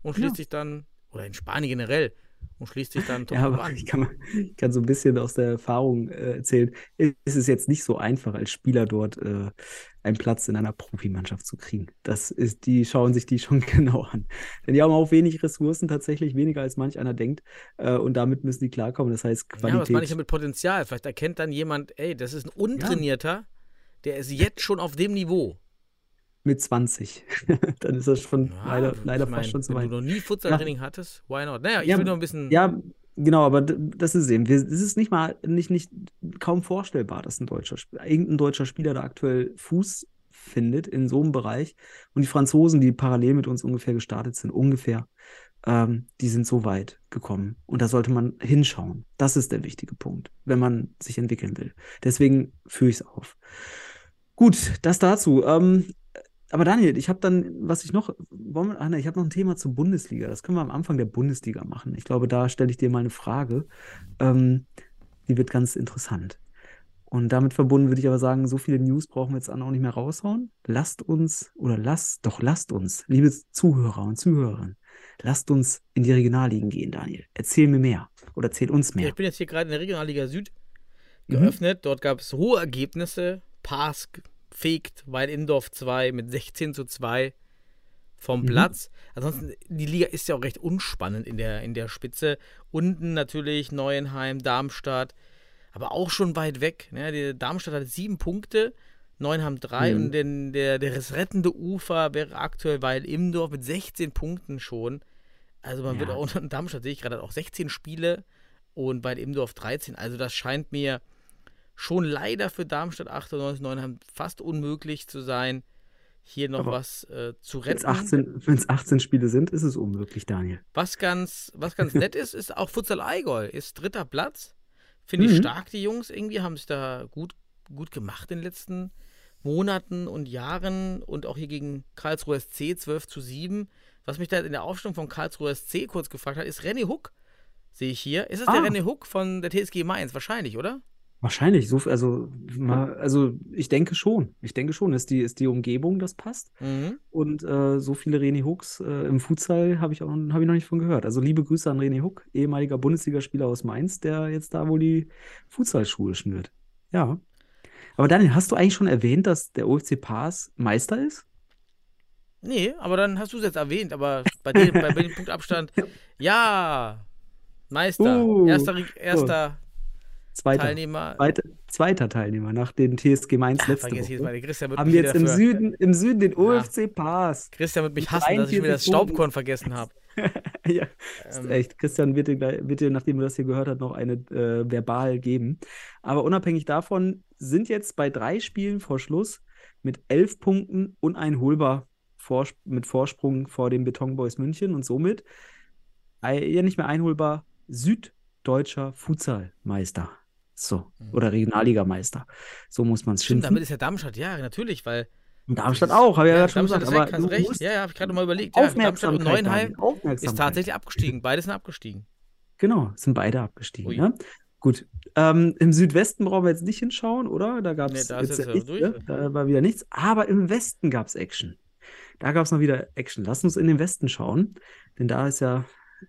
und schließt ja. sich dann oder in Spanien generell und schließt sich dann ja, aber an. Ich kann, ich kann so ein bisschen aus der Erfahrung äh, erzählen, es ist jetzt nicht so einfach, als Spieler dort äh, einen Platz in einer Profimannschaft zu kriegen. Das ist, die schauen sich die schon (laughs) genau an. Denn die haben auch wenig Ressourcen, tatsächlich weniger als manch einer denkt. Äh, und damit müssen die klarkommen. Das heißt, Qualität. Ja, was meine ich mit Potenzial? Vielleicht erkennt dann jemand, ey, das ist ein Untrainierter, ja. der ist jetzt schon auf dem Niveau mit 20. (laughs) dann ist das schon ja, leider, leider mein, fast schon zu weit. Wenn du noch nie Futsaltraining ja. hattest, why not? Naja, ich ja, will noch ein bisschen. Ja, genau, aber das ist eben. Es ist nicht mal, nicht, nicht kaum vorstellbar, dass ein deutscher, irgendein deutscher Spieler da aktuell Fuß findet in so einem Bereich. Und die Franzosen, die parallel mit uns ungefähr gestartet sind, ungefähr, ähm, die sind so weit gekommen. Und da sollte man hinschauen. Das ist der wichtige Punkt, wenn man sich entwickeln will. Deswegen führe ich es auf. Gut, das dazu. Ähm, aber Daniel, ich habe dann, was ich noch, wollen wir, ah, ne, ich habe noch ein Thema zur Bundesliga. Das können wir am Anfang der Bundesliga machen. Ich glaube, da stelle ich dir mal eine Frage. Ähm, die wird ganz interessant. Und damit verbunden würde ich aber sagen, so viele News brauchen wir jetzt auch nicht mehr raushauen. Lasst uns, oder lasst, doch lasst uns, liebe Zuhörer und Zuhörerinnen, lasst uns in die Regionalligen gehen, Daniel. Erzähl mir mehr. Oder erzähl uns mehr. Ja, ich bin jetzt hier gerade in der Regionalliga Süd. Mhm. geöffnet. Dort gab es hohe Ergebnisse. Pass fegt Weil Indorf 2 mit 16 zu 2 vom Mhm. Platz. Ansonsten, die Liga ist ja auch recht unspannend in der, in der Spitze. Unten natürlich Neuenheim, Darmstadt, aber auch schon weit weg. Ne? Die Darmstadt hat sieben Punkte, Neuenheim drei Mhm. und den, der, der das rettende Ufer wäre aktuell Weil Imdorf mit 16 Punkten schon. Also man wird Ja. auch, (laughs) Darmstadt sehe ich gerade auch 16 Spiele und bei Imdorf 13. Also das scheint mir schon leider für Darmstadt 98, Neuenheim fast unmöglich zu sein, hier noch Aber was äh, zu Wenn retten. es 18, wenn's 18 Spiele sind, ist es unmöglich, Daniel. Was ganz, was ganz (laughs) nett ist, ist auch Futsal Allgäu. Ist dritter Platz. Finde ich Mhm. stark, die Jungs. Irgendwie haben es da gut, gut gemacht in den letzten Monaten und Jahren. Und auch hier gegen Karlsruhe SC 12 zu 7. Was mich da in der Aufstellung von Karlsruhe SC kurz gefragt hat, ist René Huck. Sehe ich hier. Ist es der Ah. René Huck von der TSG Mainz? Wahrscheinlich, oder? Wahrscheinlich, so, also, mal, also ich denke schon. Ich denke schon, ist die, ist die Umgebung, das passt. Mhm. Und äh, so viele René Hooks äh, im Futsal habe ich auch hab ich noch nicht von gehört. Also liebe Grüße an René Hook, ehemaliger Bundesligaspieler aus Mainz, der jetzt da wohl die Futsalschuhe schnürt. Ja. Aber Daniel, hast du eigentlich schon erwähnt, dass der OFC Pass Meister ist? Nee, aber dann hast du es jetzt erwähnt. Aber bei dem, bei dem (laughs) Punktabstand, ja, Meister, Uh, erster, erster Zweiter. Teilnehmer. Zweiter, zweiter Teilnehmer nach den TSG Mainz Ach, letzte Woche. Wird Haben wir jetzt im dafür- Süden, im Süden den OFC Pass. Christian wird mich hassen, dass ich mir das 43 Punkten. Staubkorn vergessen habe. (laughs) Ja, Ähm. echt. Christian wird dir, wird dir, nachdem er das hier gehört hat, noch eine äh, verbal geben. Aber unabhängig davon sind jetzt bei drei Spielen vor Schluss mit elf Punkten uneinholbar vor, mit Vorsprung vor den Betonboys München und somit ei- ja nicht mehr einholbar süddeutscher Futsalmeister. So, oder Regionalligameister. So muss man es Mhm. Schimpfen. damit ist ja Darmstadt, ja, natürlich, weil. Und Darmstadt auch, habe ich ja, gerade schon gesagt. Aber du recht. Ja, ja, habe ich gerade mal überlegt. Ja, Darmstadt und Neuenheim ist tatsächlich abgestiegen. Beide sind abgestiegen. Genau, sind beide abgestiegen. Ui. Ne? Gut. Ähm, Im Südwesten brauchen wir jetzt nicht hinschauen, oder? Da gab Nee, es ist jetzt ja ja nichts, ne? Da war wieder nichts. Aber im Westen gab es Action. Da gab es noch wieder Action. Lass uns in den Westen schauen. Denn da ist ja,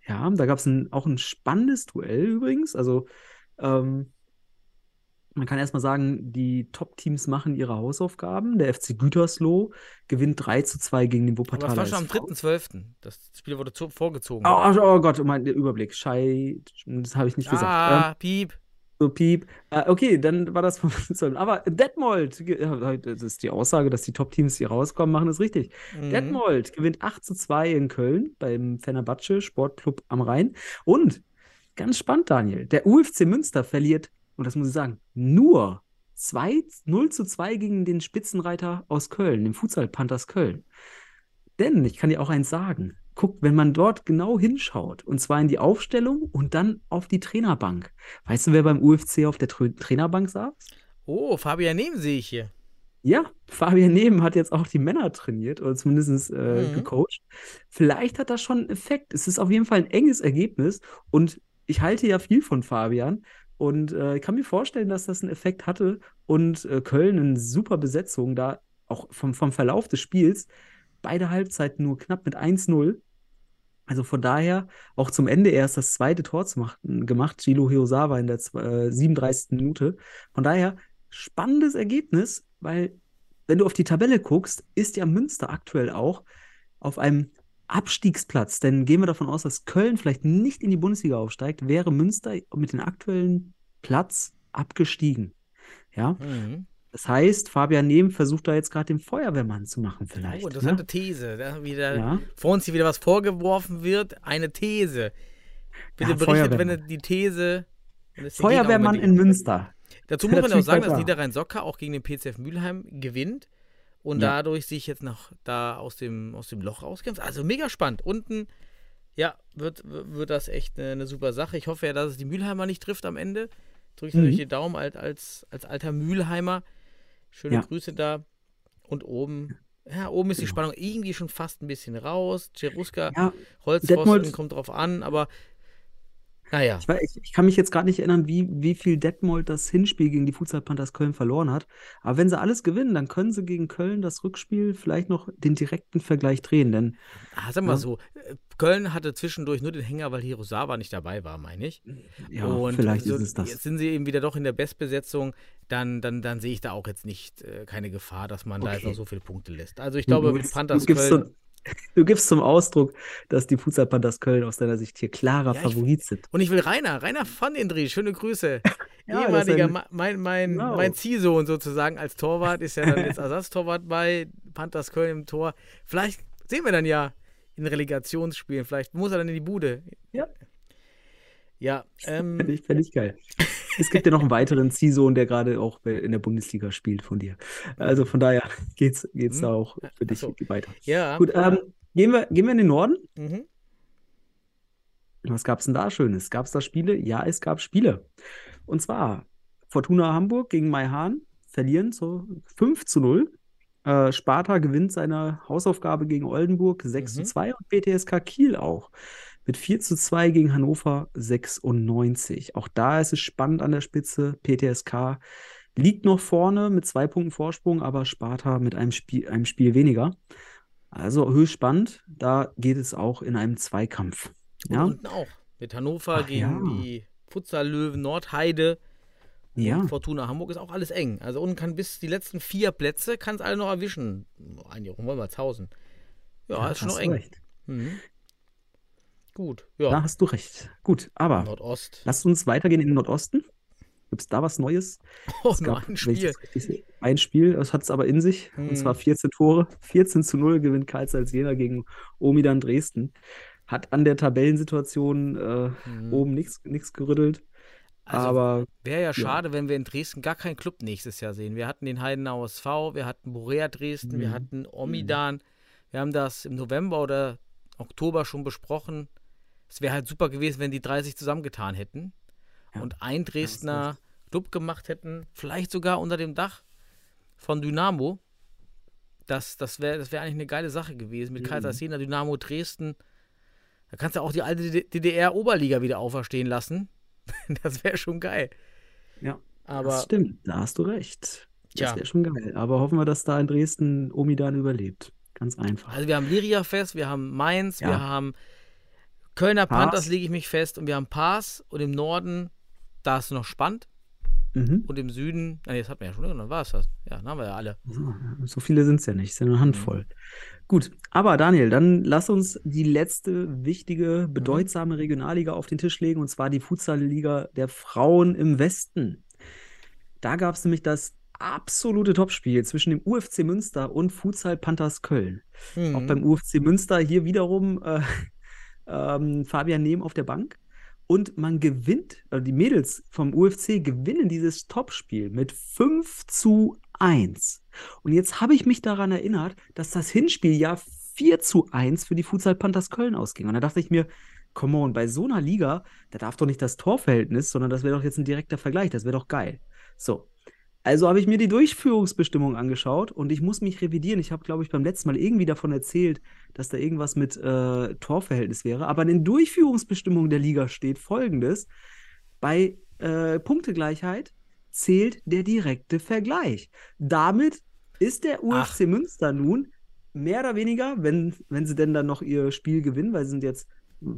ja, da gab es auch ein spannendes Duell übrigens. Also, ähm, man kann erstmal sagen, die Top-Teams machen ihre Hausaufgaben. Der FC Gütersloh gewinnt 3 zu 2 gegen den Aber Wuppertaler es war schon am SV. 3.12. Das Spiel wurde vorgezogen. Oh, oh, oh Gott, mein Überblick. Schei, das habe ich nicht gesagt. Ähm, ah, Piep. so piep. Äh, okay, dann war das von (laughs) Zoll. Aber Detmold, das ist die Aussage, dass die Top-Teams hier rauskommen, machen ist richtig. Mhm. Detmold gewinnt 8 zu 2 in Köln beim Fenerbahce Sportclub am Rhein. Und ganz spannend, Daniel, der UFC Münster verliert, und das muss ich sagen, nur 2, 0 zu 2 gegen den Spitzenreiter aus Köln, den Futsal Panthers Köln. Denn ich kann dir auch eins sagen. Guck, wenn man dort genau hinschaut, und zwar in die Aufstellung und dann auf die Trainerbank. Weißt du, wer beim UFC auf der Tra Trainerbank saß? Oh, Fabian Nehm sehe ich hier. Ja, Fabian Neben hat jetzt auch die Männer trainiert oder zumindest äh, Mhm. gecoacht. Vielleicht hat das schon einen Effekt. Es ist auf jeden Fall ein enges Ergebnis und ich halte ja viel von Fabian und äh, ich kann mir vorstellen, dass das einen Effekt hatte und äh, Köln eine super Besetzung da auch vom, vom Verlauf des Spiels beide Halbzeiten nur knapp mit 1-0. Also von daher auch zum Ende erst das zweite Tor zu machen, gemacht, Gilo Hiosawa in der äh, 37. Minute. Von daher spannendes Ergebnis, weil wenn du auf die Tabelle guckst, ist ja Münster aktuell auch auf einem Abstiegsplatz. Denn gehen wir davon aus, dass Köln vielleicht nicht in die Bundesliga aufsteigt, wäre Münster mit dem aktuellen Platz abgestiegen. Ja, Mhm. das heißt, Fabian Nehm versucht da jetzt gerade den Feuerwehrmann zu machen, vielleicht. Oh, interessante ne? These. Da wieder Ja. vor uns hier wieder was vorgeworfen wird. Eine These. Bitte Ja, berichtet, wenn die These. Feuerwehrmann in Münster. Dazu muss man auch sagen, dass Bar. Niederrhein Socker auch gegen den PCF Mülheim gewinnt und Ja. dadurch sich jetzt noch da aus dem, aus dem Loch rauskämpft. Also mega spannend. Unten, ja, wird, wird das echt eine, eine super Sache. Ich hoffe ja, dass es die Mülheimer nicht trifft am Ende. Drücke ich Mhm. natürlich die Daumen als, als, als alter Mülheimer. Schöne Ja. Grüße da. Und oben, ja, oben ist die Genau. Spannung irgendwie schon fast ein bisschen raus. Cheruska, Ja, Holzpfosten kommt drauf an, aber Naja. Ich, weiß, ich, ich kann mich jetzt gerade nicht erinnern, wie, wie viel Detmold das Hinspiel gegen die Futsal Panthers Köln verloren hat. Aber wenn sie alles gewinnen, dann können sie gegen Köln das Rückspiel vielleicht noch den direkten Vergleich drehen. Denn Ah, sag mal Ja. so, äh, Köln hatte zwischendurch nur den Hänger, weil Hirosawa nicht dabei war, meine ich. ja, und vielleicht so, ist es das. jetzt sind sie eben wieder doch in der Bestbesetzung, dann, dann, dann sehe ich da auch jetzt nicht äh, keine Gefahr, dass man da jetzt Okay. noch so viele Punkte lässt. Also ich glaube, du, Panthers du, gibst Köln, zum, du gibst zum Ausdruck, dass die Futsal Panthers Köln aus deiner Sicht hier klarer Ja, ich- Favorit sind. und ich will Rainer, Rainer van den Drie, schöne Grüße. (laughs) Ja, Ehemaliger, ein- mein, mein, Genau. mein Ziehsohn sozusagen als Torwart, ist ja dann jetzt Ersatztorwart bei Panthers Köln im Tor. Vielleicht sehen wir dann ja in Relegationsspielen, vielleicht muss er dann in die Bude. Ja. Ja, (laughs) ähm, Fände ich, fänd ich geil. (laughs) Es gibt ja noch einen weiteren Ziehsohn, der gerade auch in der Bundesliga spielt von dir. Also von daher (laughs) geht's, geht's Hm. da auch für dich so. weiter. ja. Gut, ähm, gehen, wir, gehen wir in den Norden. Mhm. Was gab's denn da Schönes? Gab's da Spiele? Ja, es gab Spiele. Und zwar Fortuna Hamburg gegen Maihahn verlieren so 5 zu 0. Äh, Sparta gewinnt seine Hausaufgabe gegen Oldenburg 6 zu Mhm. 2 und BTSK Kiel auch mit 4 zu 2 gegen Hannover 96. Auch da ist es spannend an der Spitze. PTSK liegt noch vorne mit zwei Punkten Vorsprung, aber Sparta mit einem Spiel, einem Spiel weniger. Also höchst spannend. Da geht es auch in einem Zweikampf. Und Ja, unten auch. Mit Hannover Ach, gegen ja. die Futsal-Löwen Nordheide. ja. Und Fortuna Hamburg ist auch alles eng. Also unten kann bis die letzten vier Plätze kann es alle noch erwischen. Eigentlich auch Wolmertshausen. Ja, Ja, ist schon noch eng. Mhm. Gut, Da ja. hast du recht. Gut, aber Nordost. lasst uns weitergehen in den Nordosten. Gibt es da was Neues? (laughs) Oh, Es gab, ein Spiel. sehe, ein Spiel, das hat es aber in sich. Und Hm. zwar 14 Tore. 14 zu 0 gewinnt Karl Zeiss Jena gegen Omidan Dresden. Hat an der Tabellensituation äh, Mhm. oben nichts gerüttelt. Also, aber Wäre ja ja. schade, wenn wir in Dresden gar keinen Club nächstes Jahr sehen. Wir hatten den Heidenauer SV, wir hatten Borea Dresden, wir Mhm. hatten Omidan. Wir haben das im November oder Oktober schon besprochen. Es wäre halt super gewesen, wenn die drei sich zusammengetan hätten Ja, und ein Dresdner Club gemacht hätten, vielleicht sogar unter dem Dach von Dynamo. Das, das wäre das wär eigentlich eine geile Sache gewesen mit Mhm. Kaiserslautern, Dynamo Dresden. Da kannst du auch die alte DDR-Oberliga wieder auferstehen lassen. (laughs) Das wäre schon geil. ja, Aber das stimmt. Da hast du recht. Das wäre schon geil. Aber hoffen wir, dass da in Dresden Omidan überlebt. Ganz einfach. Also wir haben Liria fest, wir haben Mainz, Ja. wir haben Kölner Paas. Panthers, lege ich mich fest, und wir haben Paas und im Norden, da ist es noch spannend. Mhm. Und im Süden, nee, das hatten wir ja schon, dann war es das. Ja, dann haben wir ja alle. So, viele sind es ja nicht, es sind eine Handvoll. Gut, aber Daniel, dann lass uns die letzte wichtige, bedeutsame Regionalliga auf den Tisch legen, und zwar die Futsal-Liga der Frauen im Westen. Da gab es nämlich das absolute Topspiel zwischen dem UFC Münster und Futsal Panthers Köln. Auch Mhm. beim UFC Münster hier wiederum äh, ähm, Fabian Nehm auf der Bank. Und man gewinnt, also die Mädels vom UFC gewinnen dieses Topspiel mit 5 zu 1. Und jetzt habe ich mich daran erinnert, dass das Hinspiel ja 4 zu 1 für die Futsal Panthers Köln ausging. Und da dachte ich mir, come on, bei so einer Liga, da darf doch nicht das Torverhältnis, sondern das wäre doch jetzt ein direkter Vergleich, das wäre doch geil. So. Also habe ich mir die Durchführungsbestimmung angeschaut und ich muss mich revidieren. Ich habe, glaube ich, beim letzten Mal irgendwie davon erzählt, dass da irgendwas mit äh, Torverhältnis wäre. Aber in den Durchführungsbestimmungen der Liga steht folgendes: Bei äh, Punktegleichheit zählt der direkte Vergleich. Damit ist der UFC Münster nun mehr oder weniger, wenn, wenn sie denn dann noch ihr Spiel gewinnen, weil sie sind jetzt,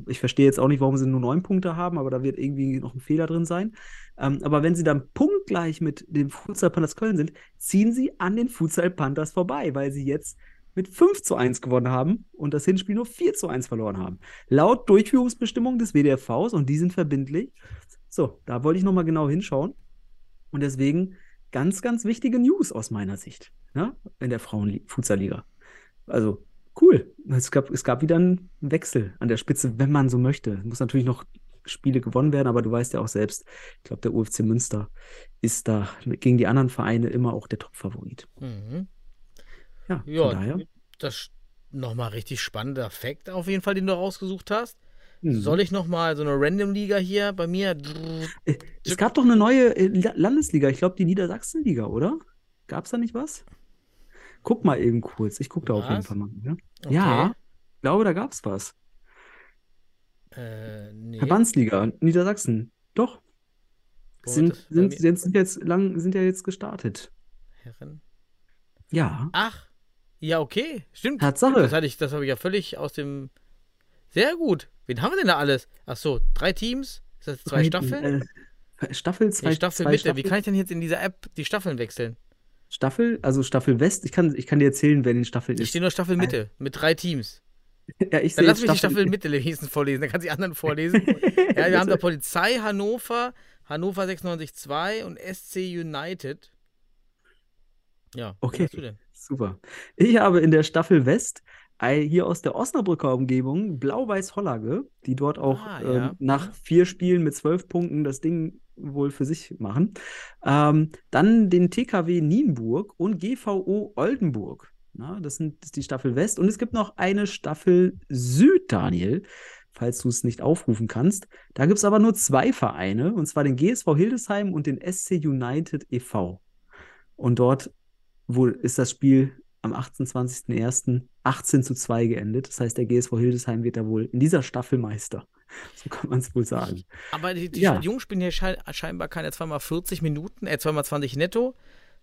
ich verstehe jetzt auch nicht, warum sie nur neun Punkte haben, aber da wird irgendwie noch ein Fehler drin sein. Ähm, aber wenn sie dann punktgleich mit dem Futsal Panthers Köln sind, ziehen sie an den Futsal Panthers vorbei, weil sie jetzt mit 5 zu 1 gewonnen haben und das Hinspiel nur 4 zu 1 verloren haben. Laut Durchführungsbestimmung des WDFVs und die sind verbindlich. So, da wollte ich nochmal genau hinschauen. Und deswegen ganz, ganz wichtige News aus meiner Sicht ne? in der Frauen-Futsal-Liga. Also cool. Es gab, es gab wieder einen Wechsel an der Spitze, wenn man so möchte. Es muss natürlich noch Spiele gewonnen werden, aber du weißt ja auch selbst, ich glaube, der UFC Münster ist da gegen die anderen Vereine immer auch der Top-Favorit. Mhm. Ja, Ja, daher. das nochmal richtig spannender Fact auf jeden Fall, den du rausgesucht hast. Mhm. Soll ich nochmal so eine Random-Liga hier bei mir? Äh, Es gab doch eine neue äh, La- Landesliga, ich glaube die Niedersachsenliga, oder? Gab es da nicht was? Guck mal eben kurz, ich gucke da auf jeden? Fall mal. Ja, Okay. ja ich glaube, da gab es was. Äh, nee. Verbandsliga, Niedersachsen. Doch. Wo Sind, sind, sind, sind jetzt lang, sind ja jetzt gestartet. Herren. Ja. Ach, ja, okay. Stimmt. Tatsache. Das hatte ich, das habe ich ja völlig aus dem. Sehr gut. Wen haben wir denn da alles? Ach so, drei Teams? Ist das zwei Staffeln? Äh, Staffel, zwei, Nee, Staffel zwei Mitte. Staffeln. Wie kann ich denn jetzt in dieser App die Staffeln wechseln? Staffel, also Staffel West. Ich kann, ich kann dir erzählen, wer in den Staffeln Ich ist. stehe nur Staffel Mitte mit drei Teams. (laughs) Ja, ich Dann lass mich die Staffel Mitte wenigstens vorlesen, dann kann die anderen vorlesen. (laughs) ja, wir haben da Polizei Hannover, Hannover 96-2 und SC United. Ja, Okay. wen hast du denn? Super. Ich habe in der Staffel West hier aus der Osnabrücker Umgebung Blau-Weiß Hollage, die dort auch Ah, ähm, ja. nach vier Spielen mit zwölf Punkten das Ding wohl für sich machen. Ähm, dann den TKW Nienburg und GVO Oldenburg. Na, das, sind, das ist die Staffel West. Und es gibt noch eine Staffel Süd, Daniel, falls du es nicht aufrufen kannst. Da gibt es aber nur zwei Vereine, und zwar den GSV Hildesheim und den SC United e.V. Und dort wohl ist das Spiel am 28.01. 18 zu 2 geendet. Das heißt, der GSV Hildesheim wird da wohl in dieser Staffel Meister. (laughs) So kann man es wohl sagen. Aber die, die Ja. Jungs spielen hier schein, scheinbar keine zweimal 40 Minuten, äh, zweimal 20 netto.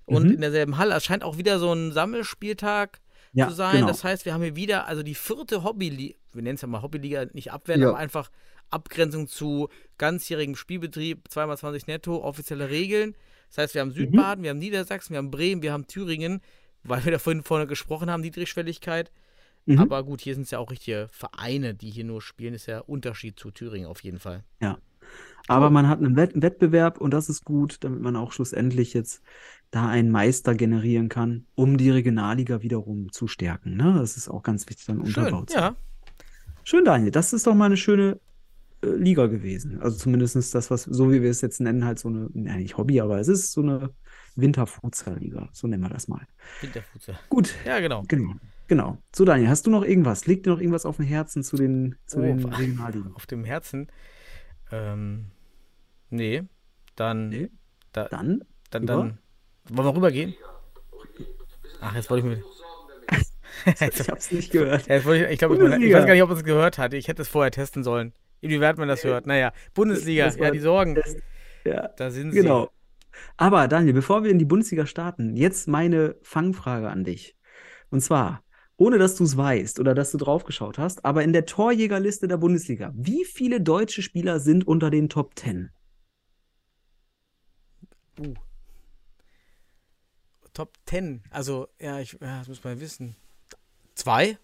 Und Mhm. in derselben Halle. Es scheint auch wieder so ein Sammelspieltag Ja, zu sein. genau. Das heißt, wir haben hier wieder, also die vierte Hobbyliga, wir nennen es ja mal Hobbyliga, nicht abwehren, Ja. aber einfach Abgrenzung zu ganzjährigem Spielbetrieb, zweimal 20 netto, offizielle Regeln. Das heißt, wir haben Mhm. Südbaden, wir haben Niedersachsen, wir haben Bremen, wir haben Thüringen, weil wir da vorhin vorne gesprochen haben, Niedrigschwelligkeit. Mhm. Aber gut, hier sind es ja auch richtige Vereine, die hier nur spielen, ist ja Unterschied zu Thüringen auf jeden Fall. Aber man hat einen Wett Wettbewerb und das ist gut, damit man auch schlussendlich jetzt da einen Meister generieren kann, um die Regionalliga wiederum zu stärken. Ne? Das ist auch ganz wichtig, dann Schön, unterbaut zu ja. Schön, Daniel. Das ist doch mal eine schöne äh, Liga gewesen. Also zumindest das, was, so wie wir es jetzt nennen, halt so eine, ja, nicht Hobby, aber es ist so eine Winterfutsal-Liga. So nennen wir das mal. Winterfußball. Gut, Ja, genau. genau. Genau. So, Daniel, hast du noch irgendwas? Liegt dir noch irgendwas auf dem Herzen zu den, zu Oh, den (laughs) Regionalligen? Auf dem Herzen. Ähm, nee. Dann, Nee. da, Dann? dann, dann. Wollen wir rübergehen? Ach, jetzt wollte ich mir. (laughs) Ich hab's nicht gehört. (laughs) Ja, ich, ich glaube, ich, ich weiß gar nicht, ob man es gehört hat. Ich hätte es vorher testen sollen. Inwieweit man das hört. Naja, Bundesliga, ja, die Sorgen. Ja, Da sind sie. genau. Aber Daniel, bevor wir in die Bundesliga starten, jetzt meine Fangfrage an dich. Und zwar, ohne dass du es weißt oder dass du draufgeschaut hast, aber in der Torjägerliste der Bundesliga, wie viele deutsche Spieler sind unter den Top 10? Uh. Top 10. Also, ja, ich, ja, das muss man wissen. Zwei?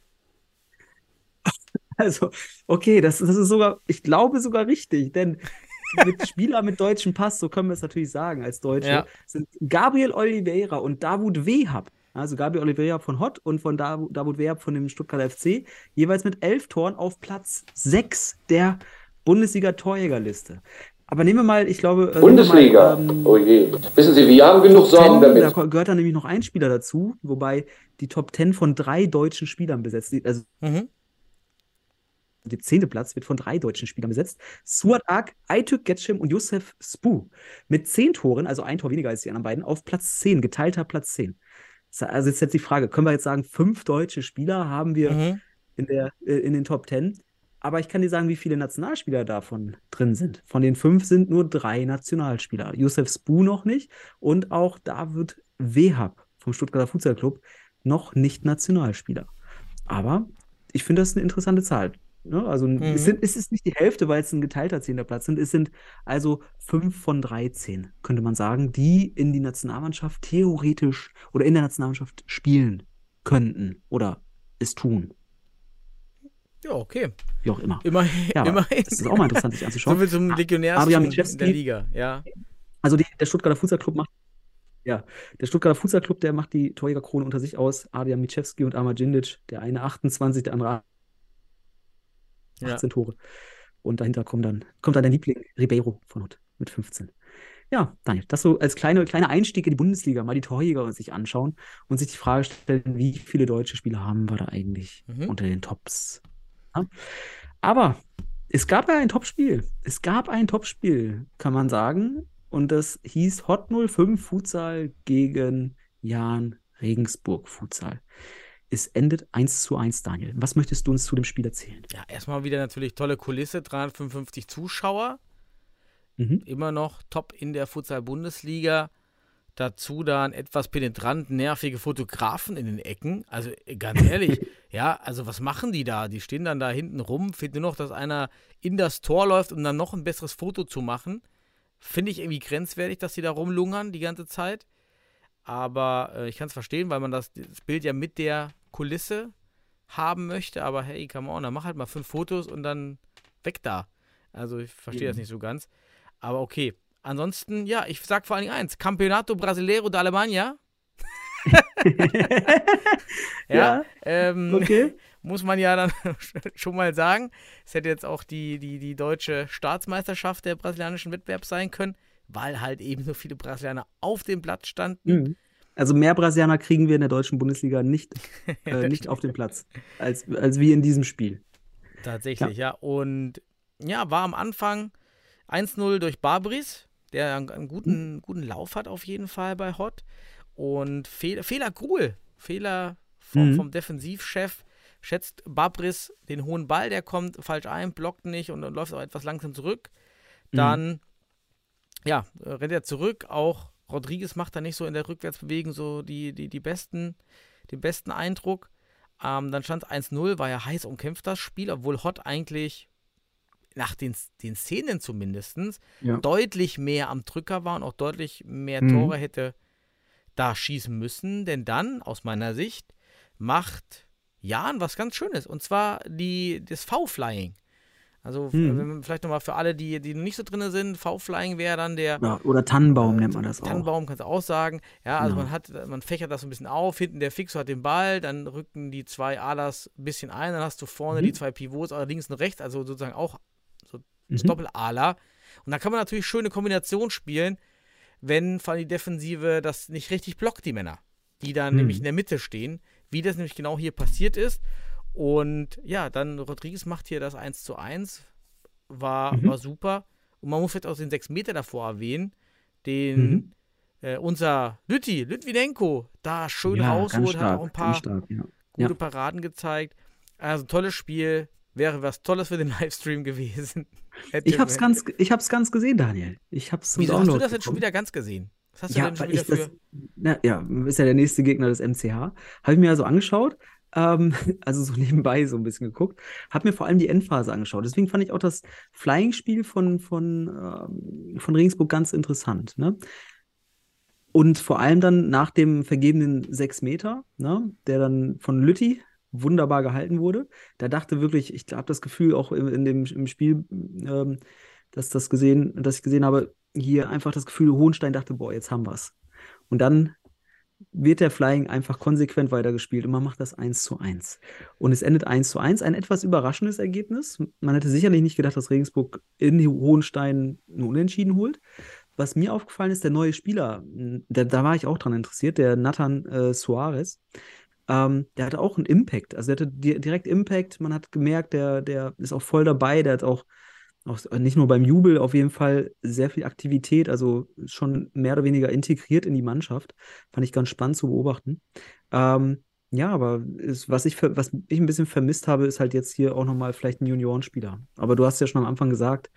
(laughs) Also, okay, das, das ist sogar, ich glaube sogar richtig, denn mit (laughs) Spieler mit deutschem Pass, so können wir es natürlich sagen als Deutsche, Ja. sind Gabriel Oliveira und Davut Wehab. Also Gabriel Oliveira von Hott und von Davut, Wehab von dem Stuttgarter FC, jeweils mit elf Toren auf Platz 6 der Bundesliga-Torjägerliste. Aber nehmen wir mal, ich glaube. äh, Bundesliga. Mal, ähm, oh je. Wissen Sie, wir haben genug Top Sorgen 10, damit. Da gehört dann nämlich noch ein Spieler dazu, wobei die Top 10 von drei deutschen Spielern besetzt. Also Mhm. der zehnte Platz wird von drei deutschen Spielern besetzt. Suat Ak, Aytürk Getschim und Youssef Spu. Mit zehn Toren, also ein Tor weniger als die anderen beiden, auf Platz 10, geteilter Platz 10. Also jetzt jetzt die Frage, können wir jetzt sagen, fünf deutsche Spieler haben wir Mhm. in, der, äh, in den Top 10? Aber ich kann dir sagen, wie viele Nationalspieler davon drin sind. Von den fünf sind nur drei Nationalspieler. Youssef Spu noch nicht und auch David Wehab vom Stuttgarter Futsal Club noch nicht Nationalspieler. Aber ich finde das eine interessante Zahl. Ne? Also es, sind, es ist nicht die Hälfte, weil es ein geteilter zehnter Platz sind. Es sind also fünf von 13, könnte man sagen, die in die Nationalmannschaft theoretisch oder in der Nationalmannschaft spielen könnten oder es tun. Ja, okay. Wie auch immer. Immerhin. Ja, immerhin. das ist auch mal interessant, sich (laughs) So anzuschauen. viel zum Legionärstum Adrian in der. Liga. Ja. Also die, der Stuttgarter Fußballclub macht, ja, der Stuttgarter Fußballclub, der macht die Torjägerkrone unter sich aus. Adrian Michewski und Amar Djindjic, der eine 28, der andere Ja. 18 Tore. Und dahinter kommt dann, kommt dann der Liebling Ribeiro von Hut mit 15. Ja, Daniel, das so als kleine, kleiner Einstieg in die Bundesliga, mal die Torjäger sich anschauen und sich die Frage stellen, wie viele deutsche Spieler haben wir da eigentlich Mhm. unter den Tops? Ja. Aber es gab ja ein Topspiel. Es gab ein Topspiel, kann man sagen. Und das hieß Hot 05 Futsal gegen Jan Regensburg Futsal. Es endet 1 zu 1, Daniel. Was möchtest du uns zu dem Spiel erzählen? Ja, erstmal wieder natürlich tolle Kulisse, 355 Zuschauer. Mhm. Immer noch top in der Futsal-Bundesliga. Dazu dann etwas penetrant nervige Fotografen in den Ecken. Also äh, ganz (laughs) ehrlich, ja, also was machen die da? Die stehen dann da hinten rum, finden nur noch, dass einer in das Tor läuft, um dann noch ein besseres Foto zu machen. Finde ich irgendwie grenzwertig, dass die da rumlungern die ganze Zeit. Aber äh, ich kann es verstehen, weil man das, das Bild ja mit der Kulisse haben möchte. Aber hey, come on, dann mach halt mal fünf Fotos und dann weg da. Also ich verstehe das Mhm. nicht so ganz. Aber okay. Ansonsten, ja, ich sag vor allen Dingen eins: Campeonato Brasileiro da Alemanha. (laughs) (laughs) Ja, Ja, ähm, Okay. (laughs) muss man ja dann schon mal sagen. Es hätte jetzt auch die, die, die deutsche Staatsmeisterschaft der brasilianischen Wettbewerb sein können, weil halt eben so viele Brasilianer auf dem Platz standen. Mhm. Also mehr Brasilianer kriegen wir in der deutschen Bundesliga nicht, (laughs) äh, nicht auf den Platz, als, als wie in diesem Spiel. Tatsächlich, ja. Und ja, war am Anfang 1-0 durch Barbris, der einen, guten, guten Lauf hat auf jeden Fall bei Hot. Und Fehl, Fehler Gruhl, Fehler vom, Mhm. vom Defensivchef. Schätzt Babris den hohen Ball, der kommt falsch ein, blockt nicht und, und läuft auch etwas langsam zurück. Dann, ja, äh, rennt er zurück. Auch Rodriguez macht da nicht so in der Rückwärtsbewegung so die, die, die besten, den besten Eindruck. Ähm, dann stand es 1-0, war ja heiß umkämpft das Spiel, obwohl Hot eigentlich nach den, den Szenen zumindest Ja. deutlich mehr am Drücker war und auch deutlich mehr Mhm. Tore hätte da schießen müssen. Denn dann, aus meiner Sicht, macht Jan was ganz Schönes. Und zwar die, das V-Flying. Also, wenn man vielleicht nochmal für alle, die, die noch nicht so drin sind, V-Flying wäre dann der Ja, oder Tannenbaum nennt man das auch. Tannenbaum kannst du auch sagen. Ja, also Genau. man hat, man fächert das so ein bisschen auf, hinten der Fixo hat den Ball, dann rücken die zwei Alas ein bisschen ein, dann hast du vorne Mhm. die zwei Pivots, also links und rechts, also sozusagen auch das Mhm. Doppel-Ala. Und da kann man natürlich schöne Kombination spielen, wenn vor allem die Defensive das nicht richtig blockt, die Männer, die dann Mhm. nämlich in der Mitte stehen, wie das nämlich genau hier passiert ist. Und ja, dann Rodriguez macht hier das 1 zu 1, war, Mhm. war super. Und man muss vielleicht auch den 6 Meter davor erwähnen, den Mhm. äh, unser Lütti, Lütwinenko, da schön ja, rausholt, hat auch ein paar stark, ja. gute Ja. Paraden gezeigt. Also tolles Spiel, wäre was Tolles für den (laughs) Livestream gewesen. (laughs) Ich hab's ganz, ich hab's ganz gesehen, Daniel. Ich hab's Wieso hast du das jetzt schon wieder ganz gesehen? Was hast du Ja, denn schon wieder ich das, für. na, ja, ist ja der nächste Gegner des MCH. Habe ich mir also angeschaut, ähm, (laughs) also so nebenbei so ein bisschen geguckt, habe mir vor allem die Endphase angeschaut. Deswegen fand ich auch das Flying-Spiel von, von, ähm, von Regensburg ganz interessant. Ne? Und vor allem dann nach dem vergebenen 6 Meter, ne, der dann von Lütti wunderbar gehalten wurde. Da dachte wirklich, ich habe das Gefühl auch im, in dem, im Spiel, ähm, dass das gesehen, dass ich gesehen habe, hier einfach das Gefühl, Hohenstein dachte, boah, jetzt haben wir's. Und dann wird der Flying einfach konsequent weitergespielt und man macht das 1 zu 1. Und es endet 1 zu 1, ein etwas überraschendes Ergebnis. Man hätte sicherlich nicht gedacht, dass Regensburg in Hohenstein einen Unentschieden holt. Was mir aufgefallen ist, der neue Spieler, da, da war ich auch dran interessiert, der Nathan äh, Suarez, ähm, der hatte auch einen Impact. Also der hatte di direkt Impact. Man hat gemerkt, der, der ist auch voll dabei. Der hat auch, auch nicht nur beim Jubel auf jeden Fall sehr viel Aktivität, also schon mehr oder weniger integriert in die Mannschaft. Fand ich ganz spannend zu beobachten. Ähm, ja, aber ist, was, ich, was ich ein bisschen vermisst habe, ist halt jetzt hier auch nochmal vielleicht ein Juniorenspieler. Aber du hast ja schon am Anfang gesagt,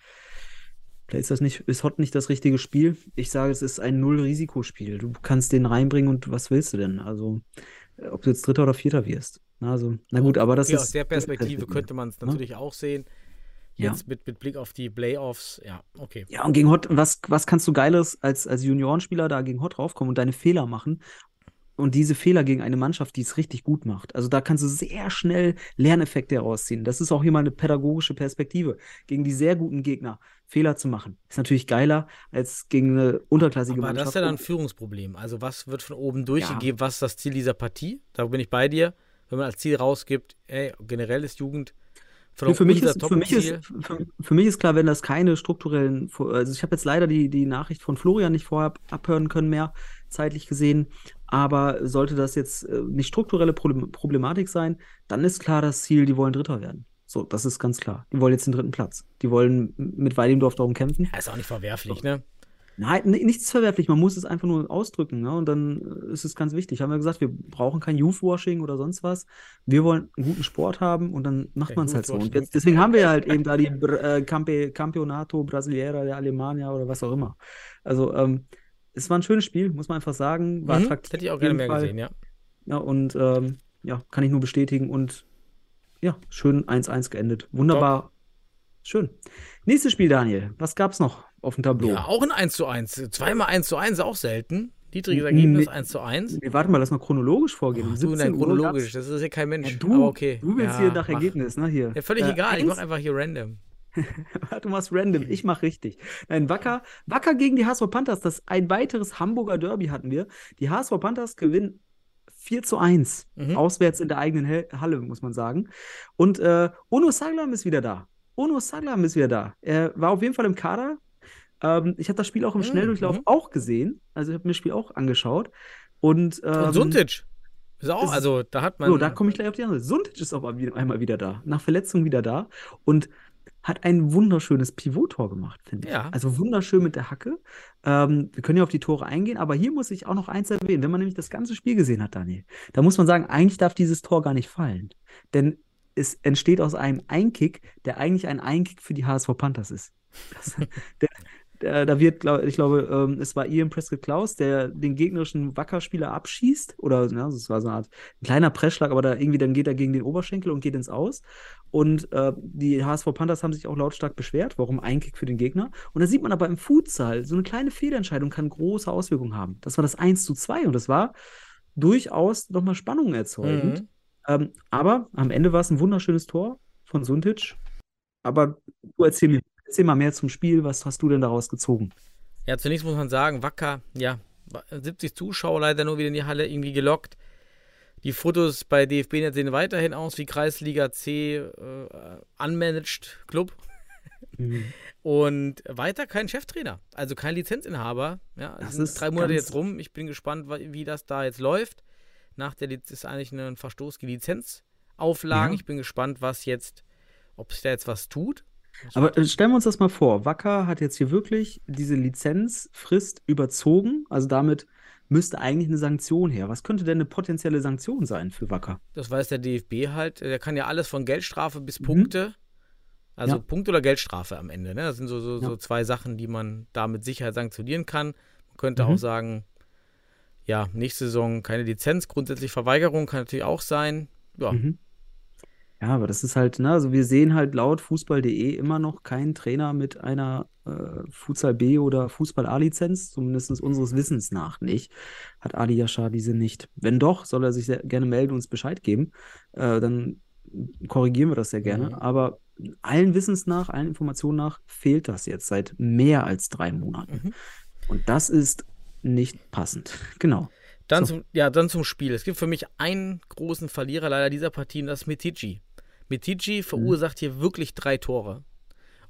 Vielleicht ist das nicht, ist Hot nicht das richtige Spiel. Ich sage, es ist ein Null-Risikospiel. Du kannst den reinbringen und was willst du denn? Also, äh, ob du jetzt Dritter oder Vierter wirst. Also, na gut, aber das Okay, ist. aus der Perspektive könnte man es ne? natürlich auch sehen. Ja. Jetzt mit, mit Blick auf die Playoffs, ja, okay. Ja, und gegen Hot, was, was kannst du Geiles als, als Juniorenspieler da gegen Hot draufkommen und deine Fehler machen? Und diese Fehler gegen eine Mannschaft, die es richtig gut macht. Also da kannst du sehr schnell Lerneffekte herausziehen. Das ist auch hier mal eine pädagogische Perspektive. Gegen die sehr guten Gegner Fehler zu machen. Ist natürlich geiler als gegen eine unterklassige Aber das Mannschaft. ist ja dann ein Führungsproblem. Also, was wird von oben durchgegeben? Was ist das Ziel dieser Partie? Da bin ich bei dir. Wenn man als Ziel rausgibt, ey, generell ist Jugend Nee, für mich, ist, für, mich ist, für, für mich ist klar, wenn das keine strukturellen, also ich habe jetzt leider die, die Nachricht von Florian nicht vorher ab- abhören können mehr, zeitlich gesehen, aber sollte das jetzt äh, nicht strukturelle Problem, Problematik sein, dann ist klar das Ziel, die wollen Dritter werden. So, das ist ganz klar. Die wollen jetzt den dritten Platz. Die wollen mit Weidendorf darum kämpfen. Ja, ist auch nicht verwerflich, ne? Nein, ni- nichts verwerflich, man muss es einfach nur ausdrücken, ne? Und dann äh, ist es ganz wichtig. Haben wir gesagt, wir brauchen kein Youthwashing oder sonst was. Wir wollen einen guten Sport haben und dann macht man es halt so. Und jetzt, deswegen haben wir halt eben da die äh, Campe, Campeonato Brasileira der Alemania oder was auch immer. Also, ähm, es war ein schönes Spiel, muss man einfach sagen. War Mhm, attraktiv. hätte ich auch gerne mehr Fall. gesehen, ja. Ja, und ähm, ja, kann ich nur bestätigen. Und ja, schön 1-1 geendet. Wunderbar. Schön. Nächstes Spiel, Daniel. Was gab's noch auf dem Tableau? Ja, auch ein 1 zu 1. Zweimal 1 zu 1 ist auch selten. Niedriges Nee. Ergebnis 1 zu 1. Nee, warte mal, lass mal chronologisch vorgehen. Ach, du in 17 dein Uhr chronologisch, das ist ja kein Mensch. Ja, du, okay. du willst ja, hier nach mach. Ergebnis, ne? Hier. Ja, völlig Äh, egal, ich eins- mach einfach hier random. (laughs) Du machst random, ich mach richtig. Nein, Wacker, Wacker gegen die HSV Panthers. Das ein weiteres Hamburger Derby hatten wir. Die HSV Panthers gewinnen 4 zu 1. Mhm. Auswärts in der eigenen Halle, muss man sagen. Und äh, Ono Saglam ist wieder da. Ono Saglam ist wieder da. Er war auf jeden Fall im Kader. Ähm, ich habe das Spiel auch im Mhm, Schnelldurchlauf mhm. auch gesehen. Also ich habe mir das Spiel auch angeschaut. Und, ähm, Und Suntic. Ist auch, ist- also da hat man. so, da komme ich gleich auf die andere. Suntic ist auch einmal wieder da. Nach Verletzung wieder da. Und hat ein wunderschönes Pivottor gemacht, finde ich. Ja. Also wunderschön mit der Hacke. Ähm, wir können ja auf die Tore eingehen, aber hier muss ich auch noch eins erwähnen. Wenn man nämlich das ganze Spiel gesehen hat, Daniel, da muss man sagen, eigentlich darf dieses Tor gar nicht fallen. Denn es entsteht aus einem Einkick, der eigentlich ein Einkick für die HSV Panthers ist. (laughs) Das, der, der, da wird, glaub, ich glaube, ähm, es war Ian Prescott Klaus, der den gegnerischen Wackerspieler abschießt. Oder ja, es war so eine Art kleiner Pressschlag, aber da irgendwie dann geht er gegen den Oberschenkel und geht ins Aus. Und äh, die HSV Panthers haben sich auch lautstark beschwert, warum Einkick für den Gegner. Und da sieht man aber im Futsal, so eine kleine Fehlentscheidung kann große Auswirkungen haben. Das war das 1 zu 2 und das war durchaus nochmal Spannung erzeugend. Mhm. Ähm, aber am Ende war es ein wunderschönes Tor von Suntic. Aber du erzähl mir, erzähl mal mehr zum Spiel. Was hast du denn daraus gezogen? Ja, zunächst muss man sagen, Wacker, ja, 70 Zuschauer leider nur wieder in die Halle irgendwie gelockt. Die Fotos bei DFB sehen weiterhin aus wie Kreisliga C äh, unmanaged Club. Und weiter kein Cheftrainer, also kein Lizenzinhaber. Ja, es Das sind ist drei Monate jetzt rum. Ich bin gespannt, wie das da jetzt läuft. Nach der Liz ist eigentlich ein Verstoß gegen Lizenzauflagen. Ja. Ich bin gespannt, was jetzt, ob sich da jetzt was tut. Aber äh, stellen wir uns das mal vor. Wacker hat jetzt hier wirklich diese Lizenzfrist überzogen. Also damit müsste eigentlich eine Sanktion her. Was könnte denn eine potenzielle Sanktion sein für Wacker? Das weiß der DFB halt. Der kann ja alles von Geldstrafe bis Mhm. Punkte. Also Ja. Punkt oder Geldstrafe am Ende. Ne? Das sind so, so, so Ja. zwei Sachen, die man da mit Sicherheit sanktionieren kann. Man könnte Mhm. auch sagen, ja, nächste Saison keine Lizenz, grundsätzlich Verweigerung kann natürlich auch sein. Ja, Mhm. Ja, aber das ist halt, ne, also wir sehen halt laut Fußball.de immer noch keinen Trainer mit einer äh, Futsal B oder Fußball A-Lizenz, zumindest unseres Wissens nach nicht. Hat Ali Yashar diese nicht. Wenn doch, soll er sich sehr gerne melden und uns Bescheid geben. Äh, dann korrigieren wir das sehr gerne. Mhm. Aber allen Wissens nach, allen Informationen nach, fehlt das jetzt seit mehr als drei Monaten. Mhm. Und das ist nicht passend. (laughs) Genau. Dann, So. zum, ja, dann zum Spiel. Es gibt für mich einen großen Verlierer leider dieser Partie und das ist Metici. Metici verursacht hier wirklich drei Tore.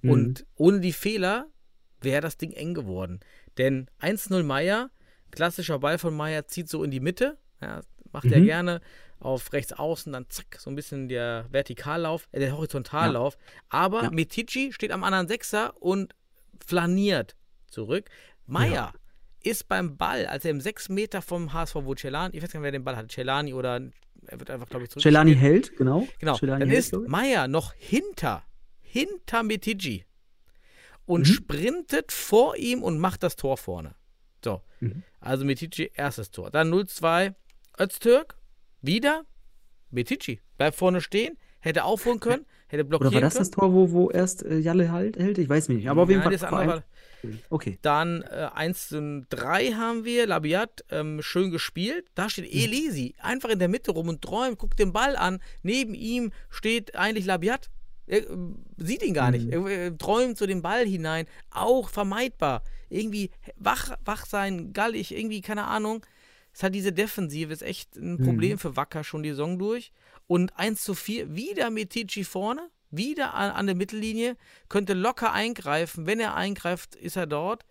Mhm. Und ohne die Fehler wäre das Ding eng geworden. Denn 1-0 Meier, klassischer Ball von Meier, zieht so in die Mitte. Ja, macht er Mhm. gerne auf rechts außen, dann zack, so ein bisschen der Vertikallauf, äh, der Horizontallauf. Aber Ja. Metici steht am anderen Sechser und flaniert zurück. Meier ist beim Ball, als er im 6 Meter vom HSV, wo Celani, ich weiß gar nicht, wer den Ball hat, Celani oder er wird einfach, glaube ich, zurück. Celani hält, genau. Genau, Celani dann hält, ist. Meier noch hinter, hinter Metigi und Mhm. sprintet vor ihm und macht das Tor vorne. So, Mhm. also Metigi erstes Tor. Dann 0-2 Öztürk, wieder Metigi, bleibt vorne stehen, hätte aufholen können, hätte blockieren Oder war das können. das Tor, wo, wo erst äh, Jalle halt, hält? Ich weiß nicht. Aber auf jeden Nein, Fall. War- Okay. Dann äh, 1 zu 3 haben wir. Labiat, ähm, schön gespielt. Da steht Mhm. Elisi einfach in der Mitte rum und träumt, guckt den Ball an. Neben ihm steht eigentlich Labiat. Er äh, sieht ihn gar nicht. Mhm. Er äh, träumt so den Ball hinein. Auch vermeidbar. Irgendwie wach, wach sein, gallig, irgendwie, keine Ahnung. Es hat diese Defensive, ist echt ein Mhm. Problem für Wacker schon die Saison durch. Und 1 zu 4, wieder mit Tici vorne, wieder an, an der Mittellinie, könnte locker eingreifen. Wenn er eingreift, ist er dort.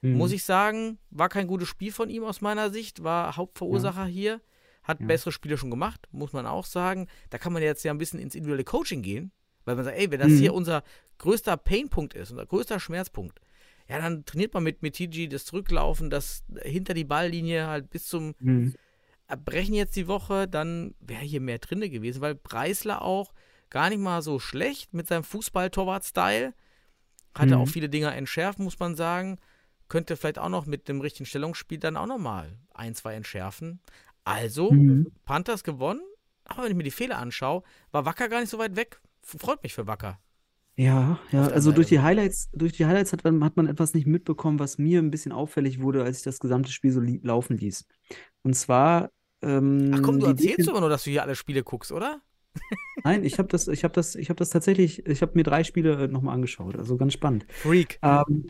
Mhm. Muss ich sagen, war kein gutes Spiel von ihm aus meiner Sicht, war Hauptverursacher hier, hat Ja. bessere Spiele schon gemacht, muss man auch sagen. Da kann man jetzt ja ein bisschen ins individuelle Coaching gehen, weil man sagt, ey, wenn das Mhm. hier unser größter Painpunkt ist, unser größter Schmerzpunkt, ja, dann trainiert man mit Metiji das Zurücklaufen, das hinter die Balllinie halt bis zum Mhm. Erbrechen jetzt die Woche, dann wäre hier mehr drinne gewesen, weil Preisler auch gar nicht mal so schlecht mit seinem Fußball-Torwart-Style. Hatte Mhm. auch viele Dinger entschärft, muss man sagen. Könnte vielleicht auch noch mit dem richtigen Stellungsspiel dann auch nochmal ein, zwei entschärfen. Also, Mhm. Panthers gewonnen, aber wenn ich mir die Fehler anschaue, war Wacker gar nicht so weit weg. Freut mich für Wacker. Ja, ja, also durch die Highlights, durch die Highlights hat man, hat man etwas nicht mitbekommen, was mir ein bisschen auffällig wurde, als ich das gesamte Spiel so laufen ließ. Und zwar, ähm, Ach komm, du erzählst Defen- aber nur, dass du hier alle Spiele guckst, oder? Nein, ich habe das, ich habe das, ich habe das tatsächlich, ich habe mir drei Spiele nochmal angeschaut, also ganz spannend. Freak. Ähm,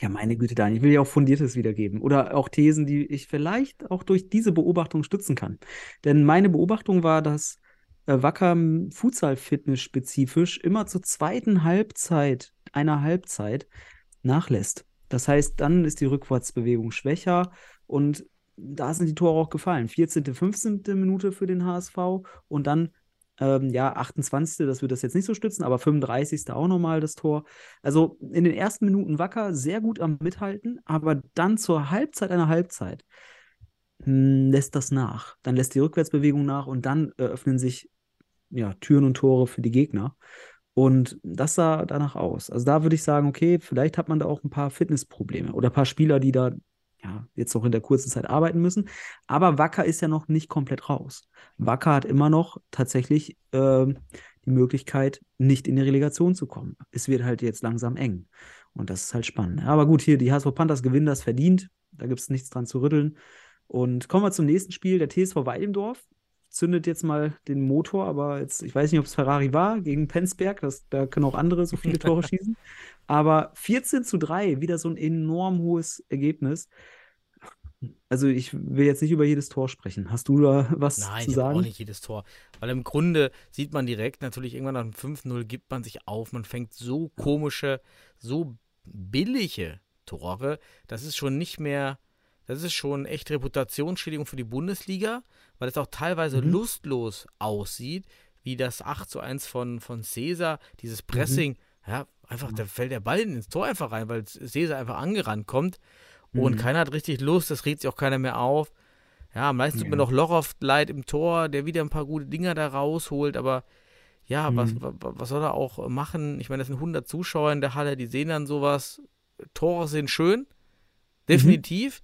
ja, meine Güte, Daniel, ich will ja auch Fundiertes wiedergeben oder auch Thesen, die ich vielleicht auch durch diese Beobachtung stützen kann. Denn meine Beobachtung war, dass äh, Wacker Futsal-Fitness spezifisch immer zur zweiten Halbzeit einer Halbzeit nachlässt. Das heißt, dann ist die Rückwärtsbewegung schwächer und da sind die Tore auch gefallen. 14., 15. Minute für den HSV und dann ähm, ja, 28. Das wird das jetzt nicht so stützen, aber 35. auch nochmal das Tor. Also in den ersten Minuten Wacker sehr gut am Mithalten, aber dann zur Halbzeit einer Halbzeit hm, lässt das nach. Dann lässt die Rückwärtsbewegung nach und dann eröffnen sich ja, Türen und Tore für die Gegner. Und das sah danach aus. Also da würde ich sagen, okay, vielleicht hat man da auch ein paar Fitnessprobleme oder ein paar Spieler, die da ja, jetzt noch in der kurzen Zeit arbeiten müssen. Aber Wacker ist ja noch nicht komplett raus. Wacker hat immer noch tatsächlich ähm, die Möglichkeit, nicht in die Relegation zu kommen. Es wird halt jetzt langsam eng. Und das ist halt spannend. Aber gut, hier die HSV Panthers gewinnen das verdient. Da gibt es nichts dran zu rütteln. Und kommen wir zum nächsten Spiel. Der TSV Weilendorf zündet jetzt mal den Motor, aber jetzt, ich weiß nicht, ob es Ferrari war gegen Penzberg. Das, da können auch andere so viele Tore (laughs) schießen. Aber 14 zu 3, wieder so ein enorm hohes Ergebnis. Also ich will jetzt nicht über jedes Tor sprechen. Hast du da was Nein, zu ich habe auch sagen? nicht jedes Tor. Weil im Grunde sieht man direkt, natürlich irgendwann nach dem 5-0 gibt man sich auf. Man fängt so komische, so billige Tore. Das ist schon nicht mehr, das ist schon echt Reputationsschädigung für die Bundesliga, weil es auch teilweise Mhm. lustlos aussieht, wie das 8 zu 1 von, von Cäsar, Mhm. dieses Pressing. Ja, einfach, da fällt der Ball ins Tor einfach rein, weil Cäsar einfach angerannt kommt. Und Mhm. keiner hat richtig Lust, das regt sich auch keiner mehr auf. Ja, am meisten tut mir noch Loroff leid im Tor, der wieder ein paar gute Dinger da rausholt, aber ja, was, Mhm. wa- wa- was soll er auch machen? Ich meine, das sind 100 Zuschauer in der Halle, die sehen dann sowas. Tore sind schön, definitiv,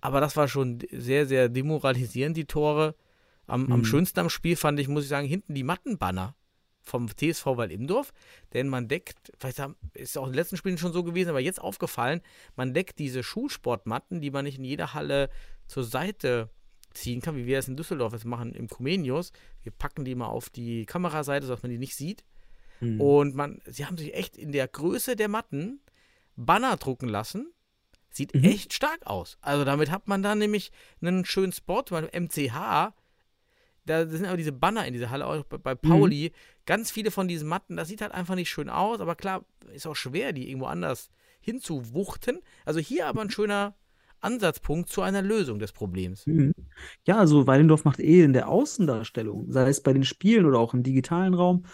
aber das war schon sehr, sehr demoralisierend, die Tore. Am, am Mhm. schönsten am Spiel fand ich, muss ich sagen, hinten die Mattenbanner vom TSV Waldimdorf, denn man deckt, vielleicht ist auch in den letzten Spielen schon so gewesen, aber jetzt aufgefallen, man deckt diese Schulsportmatten, die man nicht in jeder Halle zur Seite ziehen kann, wie wir es in Düsseldorf jetzt machen im Comenius. Wir packen die mal auf die Kameraseite, sodass man die nicht sieht. Mhm. Und man, sie haben sich echt in der Größe der Matten Banner drucken lassen. Sieht Mhm. echt stark aus. Also damit hat man dann nämlich einen schönen Spot, beim MCH. Da sind aber diese Banner in dieser Halle, auch bei, bei Pauli. Ganz viele von diesen Matten, das sieht halt einfach nicht schön aus. Aber klar, ist auch schwer, die irgendwo anders hinzuwuchten. Also hier aber ein schöner Ansatzpunkt zu einer Lösung des Problems. Mhm. Ja, also Weilendorf macht eh in der Außendarstellung, sei es bei den Spielen oder auch im digitalen Raum,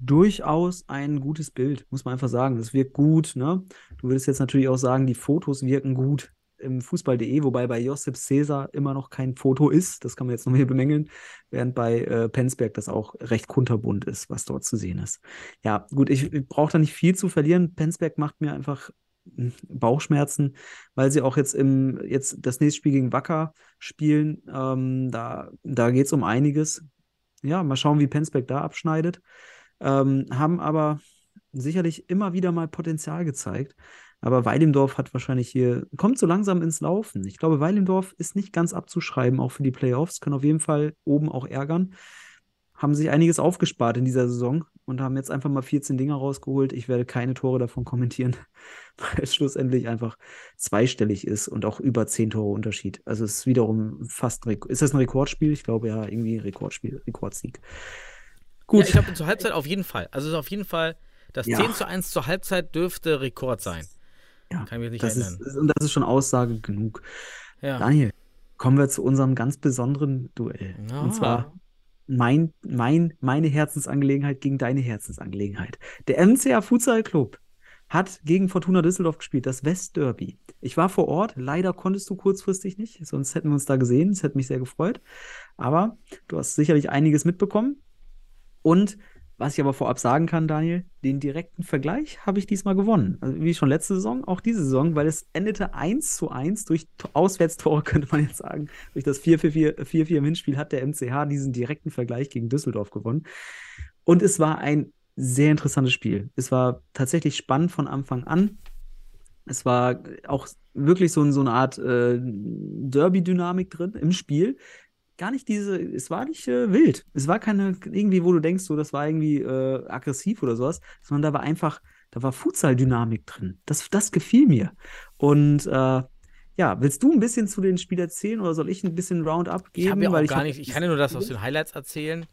durchaus ein gutes Bild, muss man einfach sagen. Das wirkt gut, ne? Du würdest jetzt natürlich auch sagen, die Fotos wirken gut im Fußball.de, wobei bei Josip Cäsar immer noch kein Foto ist. Das kann man jetzt noch hier bemängeln, während bei äh, Penzberg das auch recht kunterbunt ist, was dort zu sehen ist. Ja, gut, ich, ich brauche da nicht viel zu verlieren. Penzberg macht mir einfach hm, Bauchschmerzen, weil sie auch jetzt im jetzt das nächste Spiel gegen Wacker spielen. Ähm, da da geht es um einiges. Ja, mal schauen, wie Penzberg da abschneidet. Ähm, haben aber sicherlich immer wieder mal Potenzial gezeigt. Aber Weilimdorf hat wahrscheinlich hier, kommt so langsam ins Laufen. Ich glaube, Weilimdorf ist nicht ganz abzuschreiben, auch für die Playoffs, können auf jeden Fall oben auch ärgern. Haben sich einiges aufgespart in dieser Saison und haben jetzt einfach mal 14 Dinger rausgeholt. Ich werde keine Tore davon kommentieren, (laughs) weil es schlussendlich einfach zweistellig ist und auch über 10 Tore Unterschied. Also es ist wiederum fast, ist das ein Rekordspiel? Ich glaube ja, irgendwie Rekordspiel, Rekordsieg. Gut. Ja, ich glaube, zur Halbzeit auf jeden Fall. Also es ist auf jeden Fall, das Ja. 10 zu 1 zur Halbzeit dürfte Rekord sein. Ja, Kann ich mich nicht das erinnern. ist, und das ist schon Aussage genug. Ja. Daniel, kommen wir zu unserem ganz besonderen Duell. Ja. Und zwar mein, mein, meine Herzensangelegenheit gegen deine Herzensangelegenheit. Der MCA Futsal Club hat gegen Fortuna Düsseldorf gespielt, das Westderby. Ich war vor Ort, leider konntest du kurzfristig nicht, sonst hätten wir uns da gesehen, es hätte mich sehr gefreut. Aber du hast sicherlich einiges mitbekommen. Und was ich aber vorab sagen kann, Daniel, den direkten Vergleich habe ich diesmal gewonnen. Also wie schon letzte Saison, auch diese Saison, weil es endete 1 zu 1 durch Auswärtstore, (laughs) könnte man jetzt sagen. Durch das 4-4 im Hinspiel hat der MCH diesen direkten Vergleich gegen Düsseldorf gewonnen. Und es war ein sehr interessantes Spiel. Es war tatsächlich spannend von Anfang an. Es war auch wirklich so, so eine Art äh, Derby-Dynamik drin im Spiel. Gar nicht diese, es war nicht äh, wild. Es war keine, irgendwie, wo du denkst, so, das war irgendwie äh, aggressiv oder sowas, sondern da war einfach, da war Futsal-Dynamik drin. Das, das gefiel mir. Und äh, ja, willst du ein bisschen zu dem Spiel erzählen oder soll ich ein bisschen Roundup geben? Ich habe ja auch Weil gar nicht, ich kann ja nur das aus den Highlights erzählen.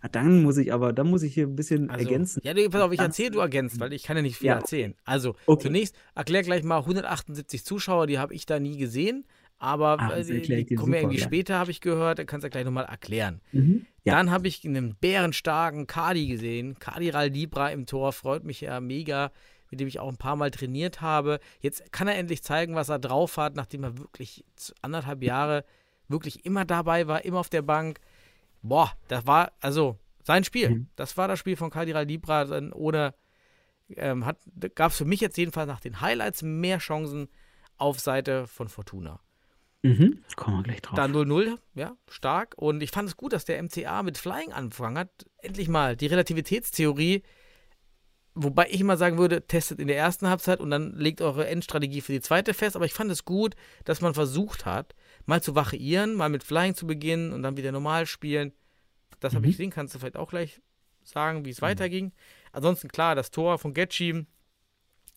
Ah, Dann muss ich aber, dann muss ich hier ein bisschen Also, ergänzen. Ja, nee, pass auf, ich erzähle, du ergänzt, weil ich kann ja nicht viel Ja. erzählen. Also, Okay. zunächst erklär gleich mal 178 Zuschauer, die habe ich da nie gesehen, aber Ah, äh, das die, die kommen ja irgendwie gleich. später, habe ich gehört, da kannst du ja gleich nochmal erklären. Mhm. Ja. Dann habe ich einen bärenstarken Kadi gesehen, Kadi Raldibra im Tor, freut mich ja mega, mit dem ich auch ein paar Mal trainiert habe. Jetzt kann er endlich zeigen, was er drauf hat, nachdem er wirklich anderthalb Jahre wirklich immer dabei war, immer auf der Bank. Boah, das war, also sein Spiel. Mhm. Das war das Spiel von Kadi Libra. Dann ohne, ähm, gab es für mich jetzt jedenfalls nach den Highlights mehr Chancen auf Seite von Fortuna. Mhm. Kommen wir gleich drauf. Dann 0-0, ja, stark. Und ich fand es gut, dass der MCA mit Flying angefangen hat. Endlich mal die Relativitätstheorie. Wobei ich immer sagen würde, testet in der ersten Halbzeit und dann legt eure Endstrategie für die zweite fest. Aber ich fand es gut, dass man versucht hat, mal zu variieren, mal mit Flying zu beginnen und dann wieder normal spielen. Das habe ich gesehen, kannst du vielleicht auch gleich sagen, wie es weiterging. Ansonsten klar, das Tor von Getchi,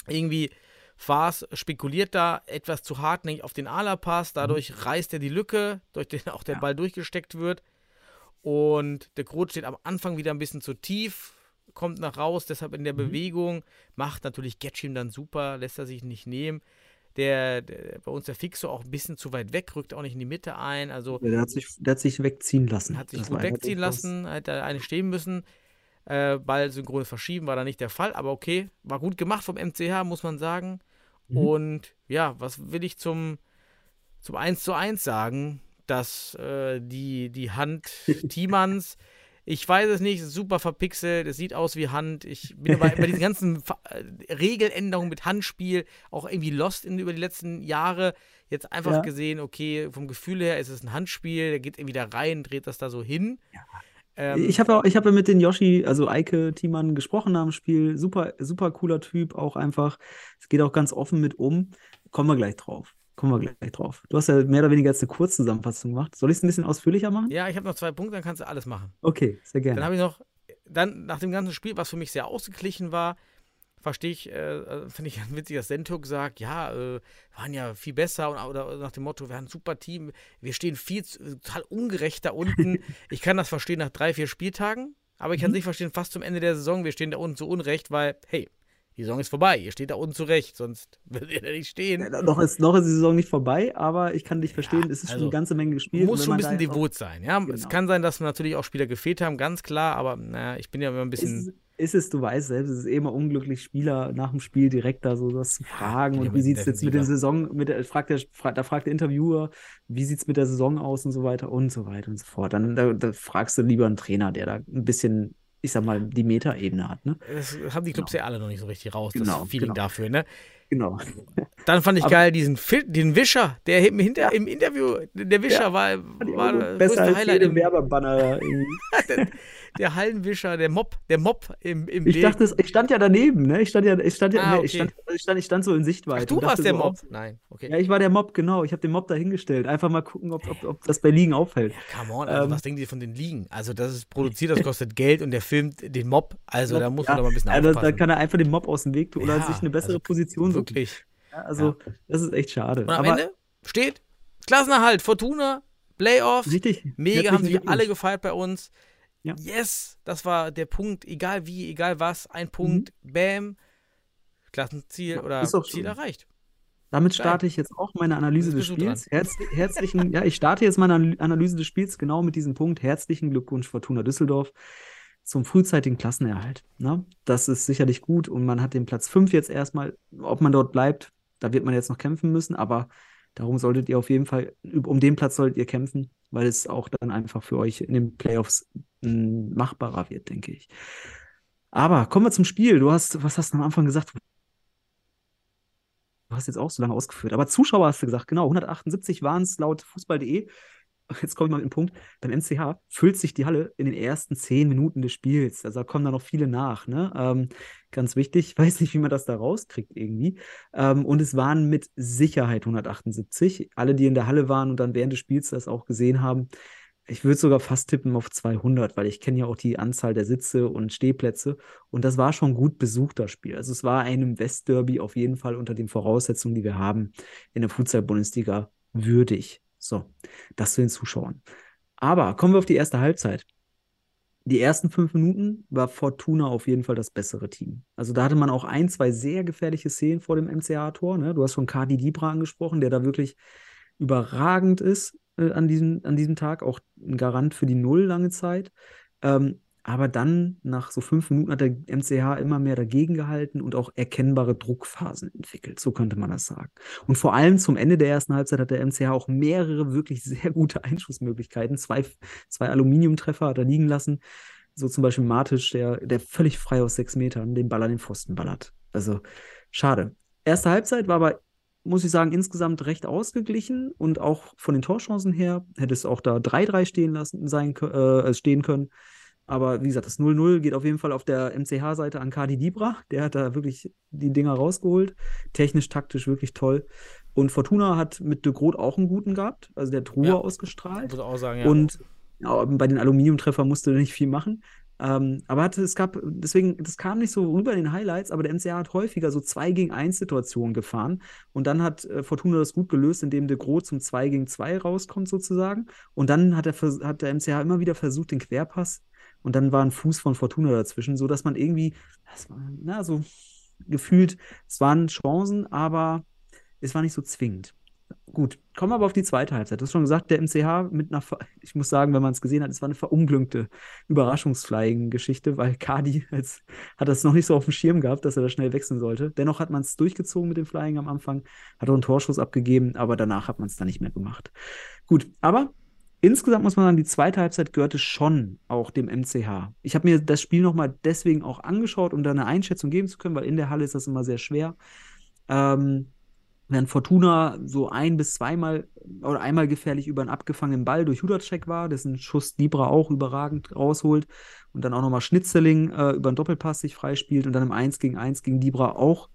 irgendwie es spekuliert da etwas zu hartnäckig auf den Ala-Pass. Dadurch reißt er die Lücke, durch den auch der Ball durchgesteckt wird. Und der Groth steht am Anfang wieder ein bisschen zu tief, kommt nach raus, deshalb in der Bewegung. Macht natürlich Getschim dann super, lässt er sich nicht nehmen. Der, der bei uns der Fixo auch ein bisschen zu weit weg, rückt auch nicht in die Mitte ein. Also Der hat sich, der hat sich wegziehen lassen. hat sich Das gut wegziehen lassen, hat da eine stehen müssen. Äh, Ball synchron verschieben war da nicht der Fall, aber okay, war gut gemacht vom MCH, muss man sagen. Mhm. Und ja, was will ich zum, zum 1 zu 1 sagen? Dass äh, die, die Hand (laughs) Thiemanns, ich weiß es nicht, super verpixelt, es sieht aus wie Hand. Ich bin aber bei diesen ganzen äh, Regeländerungen mit Handspiel auch irgendwie lost in, über die letzten Jahre. Jetzt einfach Ja. gesehen, okay, vom Gefühl her ist es ein Handspiel, der geht irgendwie da rein, dreht das da so hin. Ähm, Ich habe ich hab ja mit den Yoshi, also Eike Thiemann, gesprochen dem Spiel. Super, super cooler Typ, auch einfach. Es geht auch ganz offen mit um. Kommen wir gleich drauf. Kommen wir gleich drauf. Du hast ja mehr oder weniger jetzt eine Kurzzusammenfassung gemacht. Soll ich es ein bisschen ausführlicher machen? ja, ich habe noch zwei Punkte, dann kannst du alles machen. Okay, sehr Dann gerne. habe ich noch, dann nach dem ganzen Spiel, was für mich sehr ausgeglichen war, verstehe ich, äh, finde ich (laughs) witzig, dass Sentuk sagt, ja, äh, wir waren ja viel besser und, oder nach dem Motto, wir haben ein super Team, wir stehen viel total ungerecht da unten. (laughs) ich kann das verstehen nach drei, vier Spieltagen, aber ich kann es nicht verstehen fast zum Ende der Saison, wir stehen da unten zu Unrecht, weil, hey, die Saison ist vorbei, ihr steht da unten zurecht, sonst (laughs) würdet ihr da nicht stehen. Ja, Noch ist, noch ist die Saison nicht vorbei, aber ich kann dich verstehen, es ist schon also, eine ganze Menge gespielt. Muss schon ein bisschen devot sein, ja. Es Genau. kann sein, dass natürlich auch Spieler gefehlt haben, ganz klar, aber naja, ich bin ja immer ein bisschen. Ist, ist es, du weißt selbst, es ist eh immer unglücklich, Spieler nach dem Spiel direkt da so was zu fragen. Und wie sieht es jetzt mit der Defensiver. Saison, mit der, fragt der, da fragt der Interviewer, wie sieht es mit der Saison aus und so weiter und so weiter und so fort. Dann da, da fragst du lieber einen Trainer, der da ein bisschen, ich sag mal, die Metaebene hat, ne? Das haben die Clubs ja alle noch nicht so richtig raus, Genau, das Feeling genau. dafür, ne? Genau. (laughs) Dann fand ich Aber- geil diesen Fi- den Wischer, der im, hinter, im Interview, der Wischer Ja, war, war Besser als Highlight. Im, Werbebanner. (laughs) der, der Hallenwischer, der Mob, der Mob im, im Ich dachte, ich stand ja daneben, ne? Ich stand ja, ich stand ja, Ah, ne, ich, okay. stand, ich, stand, ich stand so in Sichtweite. Ach, du warst der so, Mob? ob- Nein, okay. Ja, ich war der Mob, genau. Ich habe den Mob dahingestellt. Einfach mal gucken, ob, ob, ob das bei Ligen auffällt. Come on, also Ähm, was denken die von den Ligen? Also das ist produziert, das kostet Geld und der filmt den Mob. Also da muss ja, man doch mal ein bisschen also, aufpassen. da kann er einfach den Mob aus dem Weg tun oder Ja, sich eine bessere also Position suchen. Wirklich. Ja, also, das ist echt schade. Und am Aber Ende steht Klassenerhalt, Fortuna, Playoffs. richtig. Mega, haben sich alle gefeiert bei uns. Ja. Yes, das war der Punkt, egal wie, egal was, ein Punkt, bam, Klassenziel Mhm. Ja, oder Ziel schön. erreicht. Damit starte ich jetzt auch meine Analyse des. Spiels. Herzlich, herzlichen, ja, ich starte jetzt meine Analy- Analyse des Spiels genau mit diesem Punkt. Herzlichen Glückwunsch, Fortuna Düsseldorf. Zum frühzeitigen Klassenerhalt. Ne? Das ist sicherlich gut und man hat den Platz 5 jetzt erstmal. Ob man dort bleibt, da wird man jetzt noch kämpfen müssen, aber darum solltet ihr auf jeden Fall, um den Platz solltet ihr kämpfen, weil es auch dann einfach für euch in den Playoffs mh, machbarer wird, denke ich. Aber kommen wir zum Spiel. Du hast, was hast du am Anfang gesagt? Du hast jetzt auch so lange ausgeführt. Aber Zuschauer hast du gesagt, genau, 178 waren es laut Fußball.de. Jetzt komme ich mal mit dem Punkt. Beim MCH füllt sich die Halle in den ersten zehn Minuten des Spiels. Also da kommen da noch viele nach. Ne? Ähm, ganz wichtig, ich (laughs) weiß nicht, wie man das da rauskriegt irgendwie. Ähm, und es waren mit Sicherheit 178. Alle, die in der Halle waren und dann während des Spiels das auch gesehen haben, ich würde sogar fast tippen auf 200, weil ich kenne ja auch die Anzahl der Sitze und Stehplätze. Und das war schon gut besucht, das Spiel. Also es war einem Westderby auf jeden Fall unter den Voraussetzungen, die wir haben, in der Futsal-Bundesliga würdig. So, das zu den Zuschauern. Aber kommen wir auf die erste Halbzeit. Die ersten fünf Minuten war Fortuna auf jeden Fall das bessere Team. Also da hatte man auch ein, zwei sehr gefährliche Szenen vor dem MCA-Tor. Ne? Du hast von Kadi Dibra angesprochen, der da wirklich überragend ist äh, an, diesem, an diesem Tag, auch ein Garant für die Null lange Zeit. Ähm, aber dann, nach so fünf Minuten, hat der MCH immer mehr dagegen gehalten und auch erkennbare Druckphasen entwickelt. So könnte man das sagen. Und vor allem zum Ende der ersten Halbzeit hat der MCH auch mehrere wirklich sehr gute Einschussmöglichkeiten. Zwei, zwei Aluminiumtreffer hat er liegen lassen. So zum Beispiel Martisch, der, der völlig frei aus sechs Metern den Ball an den Pfosten ballert. Also schade. Erste Halbzeit war aber muss ich sagen, insgesamt recht ausgeglichen und auch von den Torchancen her hätte es auch da 3-3 stehen lassen sein äh, stehen können. Aber wie gesagt, das 0-0 geht auf jeden Fall auf der MCH-Seite an Kadi Dibra. Der hat da wirklich die Dinger rausgeholt. Technisch, taktisch wirklich toll. Und Fortuna hat mit De Groot auch einen guten gehabt. Also der hat Ruhe ja, ausgestrahlt. Muss auch sagen, ja. Und ja, bei den Aluminiumtreffern musste er nicht viel machen. Ähm, aber hatte, es gab, deswegen, das kam nicht so rüber in den Highlights, aber der MCA hat häufiger so 2 gegen 1 Situationen gefahren. Und dann hat äh, Fortuna das gut gelöst, indem De Groot zum 2 gegen 2 rauskommt, sozusagen. Und dann hat, er, hat der MCA immer wieder versucht, den Querpass. Und dann war ein Fuß von Fortuna dazwischen, sodass man irgendwie, das war, na, so gefühlt, es waren Chancen, aber es war nicht so zwingend. Gut, kommen wir aber auf die zweite Halbzeit. Du hast schon gesagt, der MCH mit einer, (laughs) ich muss sagen, wenn man es gesehen hat, es war eine verunglückte Überraschungsflying-Geschichte, weil Kadi hat das noch nicht so auf dem Schirm gehabt, dass er da schnell wechseln sollte. Dennoch hat man es durchgezogen mit dem Flying am Anfang, hat auch einen Torschuss abgegeben, aber danach hat man es dann nicht mehr gemacht. Gut, aber insgesamt muss man sagen, die zweite Halbzeit gehörte schon auch dem MCH. Ich habe mir das Spiel nochmal deswegen auch angeschaut, um da eine Einschätzung geben zu können, weil in der Halle ist das immer sehr schwer. Ähm, während Fortuna so ein bis zweimal oder einmal gefährlich über einen abgefangenen Ball durch Hudacek war, dessen Schuss Libra auch überragend rausholt und dann auch nochmal Schnitzeling äh, über einen Doppelpass sich freispielt und dann im 1 gegen 1 gegen Libra auch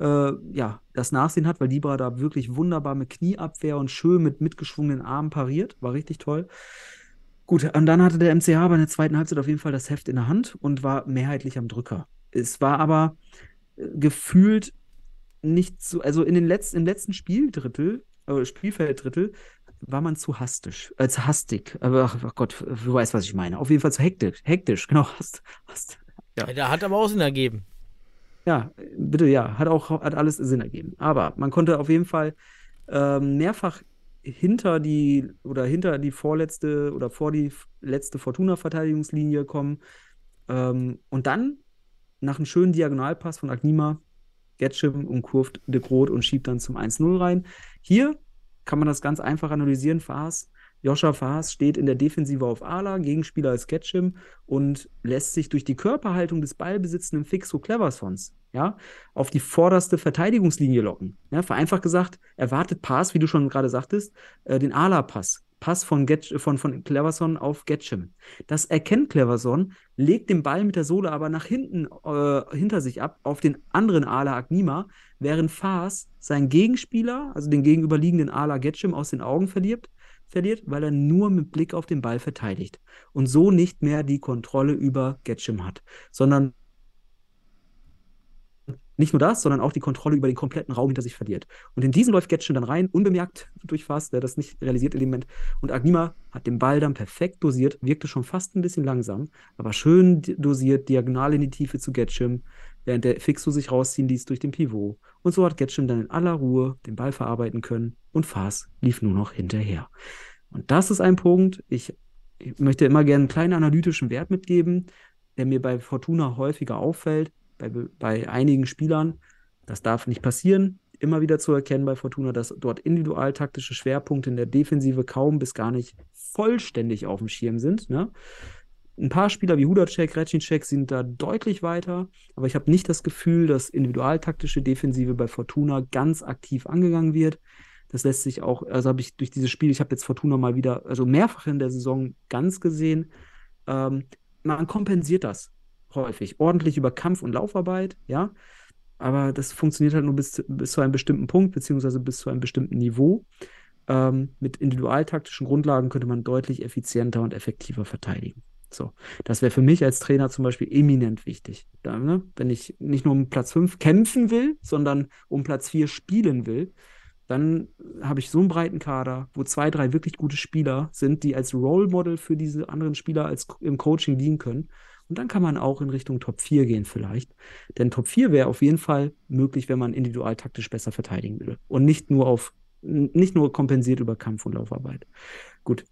äh, ja, das Nachsehen hat, weil Libra da wirklich wunderbar mit Knieabwehr und schön mit mitgeschwungenen Armen pariert. War richtig toll. Gut, und dann hatte der MCH bei der zweiten Halbzeit auf jeden Fall das Heft in der Hand und war mehrheitlich am Drücker. Es war aber äh, gefühlt nicht so, also in den letzten, im letzten Spieldrittel, äh, Spielfelddrittel, war man zu hastig, als äh, hastig. Aber ach, ach, Gott, du weißt, was ich meine. Auf jeden Fall zu hektisch, hektisch, (laughs) genau. Hast, hast, ja. Der hat aber auch Sinn ergeben. Ja, bitte, ja, hat auch hat alles Sinn ergeben. Aber man konnte auf jeden Fall ähm, mehrfach hinter die oder hinter die vorletzte oder vor die letzte Fortuna-Verteidigungslinie kommen. Ähm, und dann nach einem schönen Diagonalpass von Agnima Getschim umkurvt De Groot und schiebt dann zum 1-0 rein. Hier kann man das ganz einfach analysieren. Faas, Joscha Faas steht in der Defensive auf Ala, Gegenspieler als Getschim und lässt sich durch die Körperhaltung des ballbesitzenden Fixo Cleversons ja, auf die vorderste Verteidigungslinie locken. Ja, vereinfacht gesagt, erwartet Pass, wie du schon gerade sagtest, äh, den Ala-Pass. Pass von, Get, von, von Cleverson auf Getchim. Das erkennt Cleverson, legt den Ball mit der Sohle aber nach hinten äh, hinter sich ab auf den anderen Ala Agnima, während Faas seinen Gegenspieler, also den gegenüberliegenden Ala Getchim, aus den Augen verliert, verliert, weil er nur mit Blick auf den Ball verteidigt und so nicht mehr die Kontrolle über Getchim hat, sondern nicht nur das, sondern auch die Kontrolle über den kompletten Raum hinter sich verliert. Und in diesen läuft Getschen dann rein, unbemerkt durch Fass, der das nicht realisiert Moment. Und Agnima hat den Ball dann perfekt dosiert, wirkte schon fast ein bisschen langsam, aber schön dosiert, diagonal in die Tiefe zu Getschim, während der Fixo sich rausziehen ließ durch den Pivot. Und so hat Getschim dann in aller Ruhe den Ball verarbeiten können und Fass lief nur noch hinterher. Und das ist ein Punkt, ich, ich möchte immer gerne einen kleinen analytischen Wert mitgeben. der mir bei Fortuna häufiger auffällt, bei, bei einigen Spielern. Das darf nicht passieren. Immer wieder zu erkennen bei Fortuna, dass dort individualtaktische Schwerpunkte in der Defensive kaum bis gar nicht vollständig auf dem Schirm sind. Ne? Ein paar Spieler wie Hudacek, Recinecek sind da deutlich weiter, aber ich habe nicht das Gefühl, dass individualtaktische Defensive bei Fortuna ganz aktiv angegangen wird. Das lässt sich auch, also habe ich durch dieses Spiel, ich habe jetzt Fortuna mal wieder, also mehrfach in der Saison ganz gesehen. Ähm, man kompensiert das häufig. Ordentlich über Kampf- und Laufarbeit, ja. Aber das funktioniert halt nur bis, bis zu einem bestimmten Punkt, beziehungsweise bis zu einem bestimmten Niveau. Ähm, mit individualtaktischen Grundlagen könnte man deutlich effizienter und effektiver verteidigen. So, das wäre für mich als Trainer zum Beispiel eminent wichtig. Da, ne? Wenn ich nicht nur um Platz 5 kämpfen will, sondern um Platz 4 spielen will, dann habe ich so einen breiten Kader, wo zwei, drei wirklich gute Spieler sind, die als Role Model für diese anderen Spieler als im Coaching dienen können. Und dann kann man auch in Richtung Top 4 gehen vielleicht. Denn Top 4 wäre auf jeden Fall möglich, wenn man individual taktisch besser verteidigen will. Und nicht nur auf, nicht nur kompensiert über Kampf- und Laufarbeit. Gut.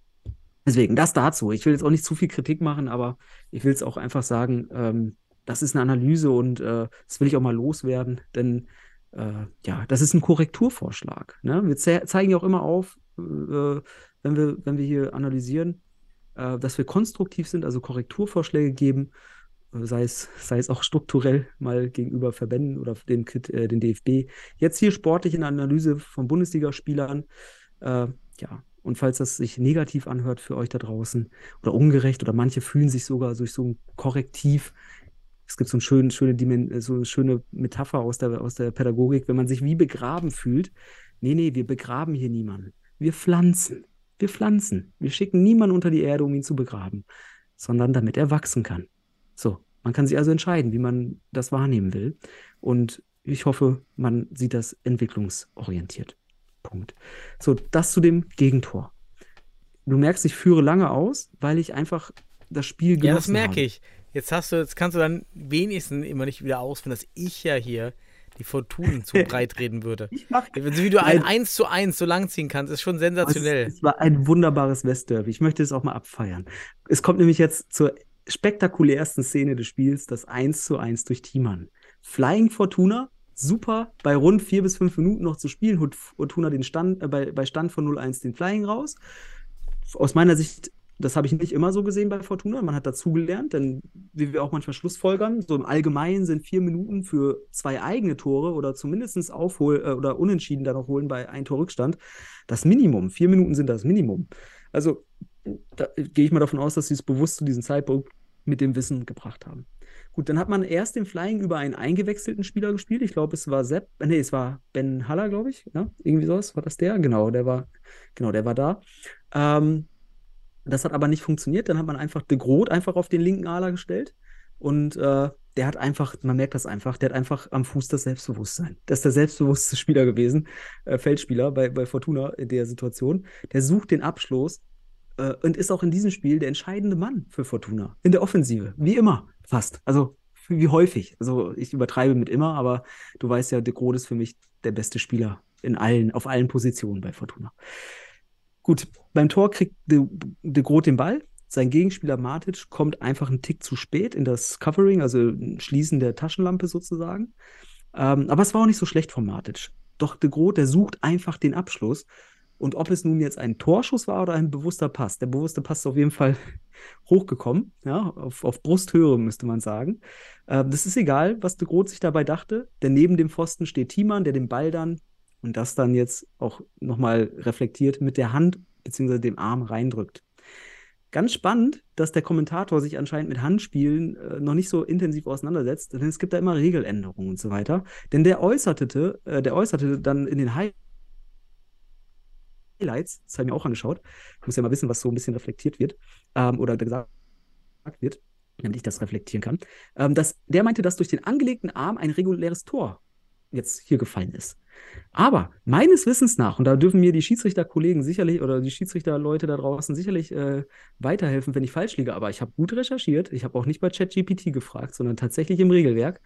Deswegen, das dazu. Ich will jetzt auch nicht zu viel Kritik machen, aber ich will es auch einfach sagen, ähm, das ist eine Analyse und äh, das will ich auch mal loswerden, denn äh, ja, das ist ein Korrekturvorschlag. Ne? Wir ze zeigen ja auch immer auf, äh, wenn, wir, wenn wir hier analysieren, äh, dass wir konstruktiv sind, also Korrekturvorschläge geben, äh, sei es, sei es auch strukturell mal gegenüber Verbänden oder den, äh, den DFB. Jetzt hier sportlich in Analyse von Bundesligaspielern. Ja, und falls das sich negativ anhört für euch da draußen oder ungerecht oder manche fühlen sich sogar durch so ein Korrektiv es gibt so, eine schöne, schöne, so eine schöne Metapher aus der, aus der Pädagogik, wenn man sich wie begraben fühlt. Nee, nee, wir begraben hier niemanden. Wir pflanzen. Wir pflanzen. Wir schicken niemanden unter die Erde, um ihn zu begraben, sondern damit er wachsen kann. So, man kann sich also entscheiden, wie man das wahrnehmen will. Und ich hoffe, man sieht das entwicklungsorientiert. Punkt. So, das zu dem Gegentor. Du merkst, ich führe lange aus, weil ich einfach das Spiel genossen Ja, das merke habe. ich. Jetzt hast du, jetzt kannst du dann wenigstens immer nicht wieder ausfinden, dass ich ja hier die Fortunen zu (laughs) breit reden würde. Ich mach, Wie du ein Nein. 1 zu 1 so lang ziehen kannst, ist schon sensationell. Es, es war ein wunderbares Westderby. Ich möchte es auch mal abfeiern. Es kommt nämlich jetzt zur spektakulärsten Szene des Spiels, das 1 zu 1 durch Thiemann. Flying Fortuna, super, bei rund vier bis fünf Minuten noch zu spielen, holt Fortuna den Stand, äh, bei, bei Stand von 0-1 den Flying raus. Aus meiner Sicht, das habe ich nicht immer so gesehen bei Fortuna. Man hat dazugelernt, denn wie wir auch manchmal Schlussfolgern, so im Allgemeinen sind vier Minuten für zwei eigene Tore oder zumindest Aufhol- äh, oder Unentschieden da noch holen bei ein Tor Rückstand das Minimum. Vier Minuten sind das Minimum. Also da gehe ich mal davon aus, dass sie es bewusst zu diesem Zeitpunkt mit dem Wissen gebracht haben. Gut, dann hat man erst den Flying über einen eingewechselten Spieler gespielt. Ich glaube, es war Sepp, nee, es war Ben Haller, glaube ich. Ja, irgendwie sowas. War das der? Genau, der war, genau, der war da. Ähm, das hat aber nicht funktioniert. Dann hat man einfach De Groot einfach auf den linken Aler gestellt. Und äh, der hat einfach, man merkt das einfach, der hat einfach am Fuß das Selbstbewusstsein. Der ist der selbstbewusste Spieler gewesen, äh, Feldspieler bei, bei Fortuna in der Situation. Der sucht den Abschluss äh, und ist auch in diesem Spiel der entscheidende Mann für Fortuna. In der Offensive, wie immer, fast. Also wie häufig. Also ich übertreibe mit immer, aber du weißt ja, De Groot ist für mich der beste Spieler in allen, auf allen Positionen bei Fortuna. Gut, beim Tor kriegt De, De Groot den Ball. Sein Gegenspieler Matic kommt einfach einen Tick zu spät in das Covering, also Schließen der Taschenlampe sozusagen. Ähm, aber es war auch nicht so schlecht von Matic. Doch De Groot, der sucht einfach den Abschluss. Und ob es nun jetzt ein Torschuss war oder ein bewusster Pass, der bewusste Pass ist auf jeden Fall (laughs) hochgekommen, ja, auf, auf Brusthöhe müsste man sagen. Ähm, das ist egal, was De Groot sich dabei dachte, denn neben dem Pfosten steht Thiemann, der den Ball dann und das dann jetzt auch nochmal reflektiert mit der Hand bzw. dem Arm reindrückt. Ganz spannend, dass der Kommentator sich anscheinend mit Handspielen äh, noch nicht so intensiv auseinandersetzt, denn es gibt da immer Regeländerungen und so weiter. Denn der äußerte, äh, der äußerte dann in den Highlights, das habe ich mir auch angeschaut, ich muss ja mal wissen, was so ein bisschen reflektiert wird ähm, oder gesagt wird, damit ich das reflektieren kann, ähm, dass der meinte, dass durch den angelegten Arm ein reguläres Tor jetzt hier gefallen ist. Aber meines Wissens nach, und da dürfen mir die Schiedsrichterkollegen sicherlich oder die Schiedsrichterleute da draußen sicherlich äh, weiterhelfen, wenn ich falsch liege, aber ich habe gut recherchiert. Ich habe auch nicht bei ChatGPT gefragt, sondern tatsächlich im Regelwerk.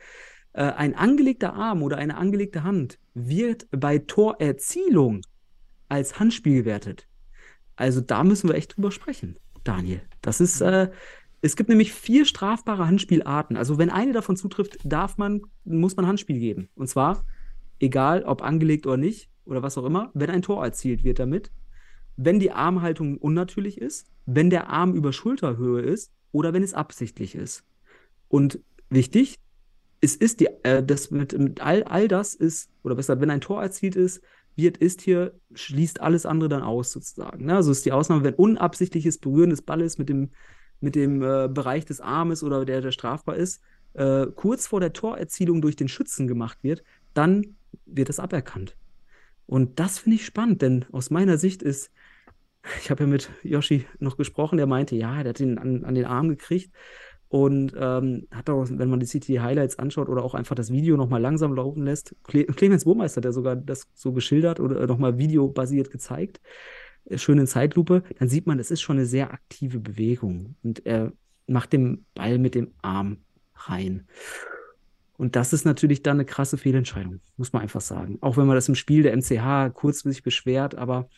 Äh, ein angelegter Arm oder eine angelegte Hand wird bei Torerzielung als Handspiel gewertet. Also da müssen wir echt drüber sprechen, Daniel. Das ist, äh, Es gibt nämlich vier strafbare Handspielarten. Also wenn eine davon zutrifft, darf man, muss man Handspiel geben. Und zwar, egal ob angelegt oder nicht, oder was auch immer, wenn ein Tor erzielt wird damit, wenn die Armhaltung unnatürlich ist, wenn der Arm über Schulterhöhe ist oder wenn es absichtlich ist. Und wichtig, es ist die, äh, das mit, mit all, all das ist, oder besser, wenn ein Tor erzielt ist, wird, ist hier, schließt alles andere dann aus, sozusagen. Ne? Also ist die Ausnahme, wenn unabsichtliches Berühren des Balles mit dem, mit dem äh, Bereich des Armes oder der, der strafbar ist, äh, kurz vor der Torerzielung durch den Schützen gemacht wird, dann wird es aberkannt. Und das finde ich spannend, denn aus meiner Sicht ist, ich habe ja mit Yoshi noch gesprochen, der meinte, ja, der hat ihn an, an den Arm gekriegt und ähm, hat auch, wenn man die City Highlights anschaut oder auch einfach das Video nochmal langsam laufen lässt, Cle Clemens Burmeister ja sogar das so geschildert oder nochmal videobasiert gezeigt, äh, schön in Zeitlupe, dann sieht man, es ist schon eine sehr aktive Bewegung und er macht den Ball mit dem Arm rein. Und das ist natürlich dann eine krasse Fehlentscheidung, muss man einfach sagen. Auch wenn man das im Spiel der MCH kurzfristig beschwert, aber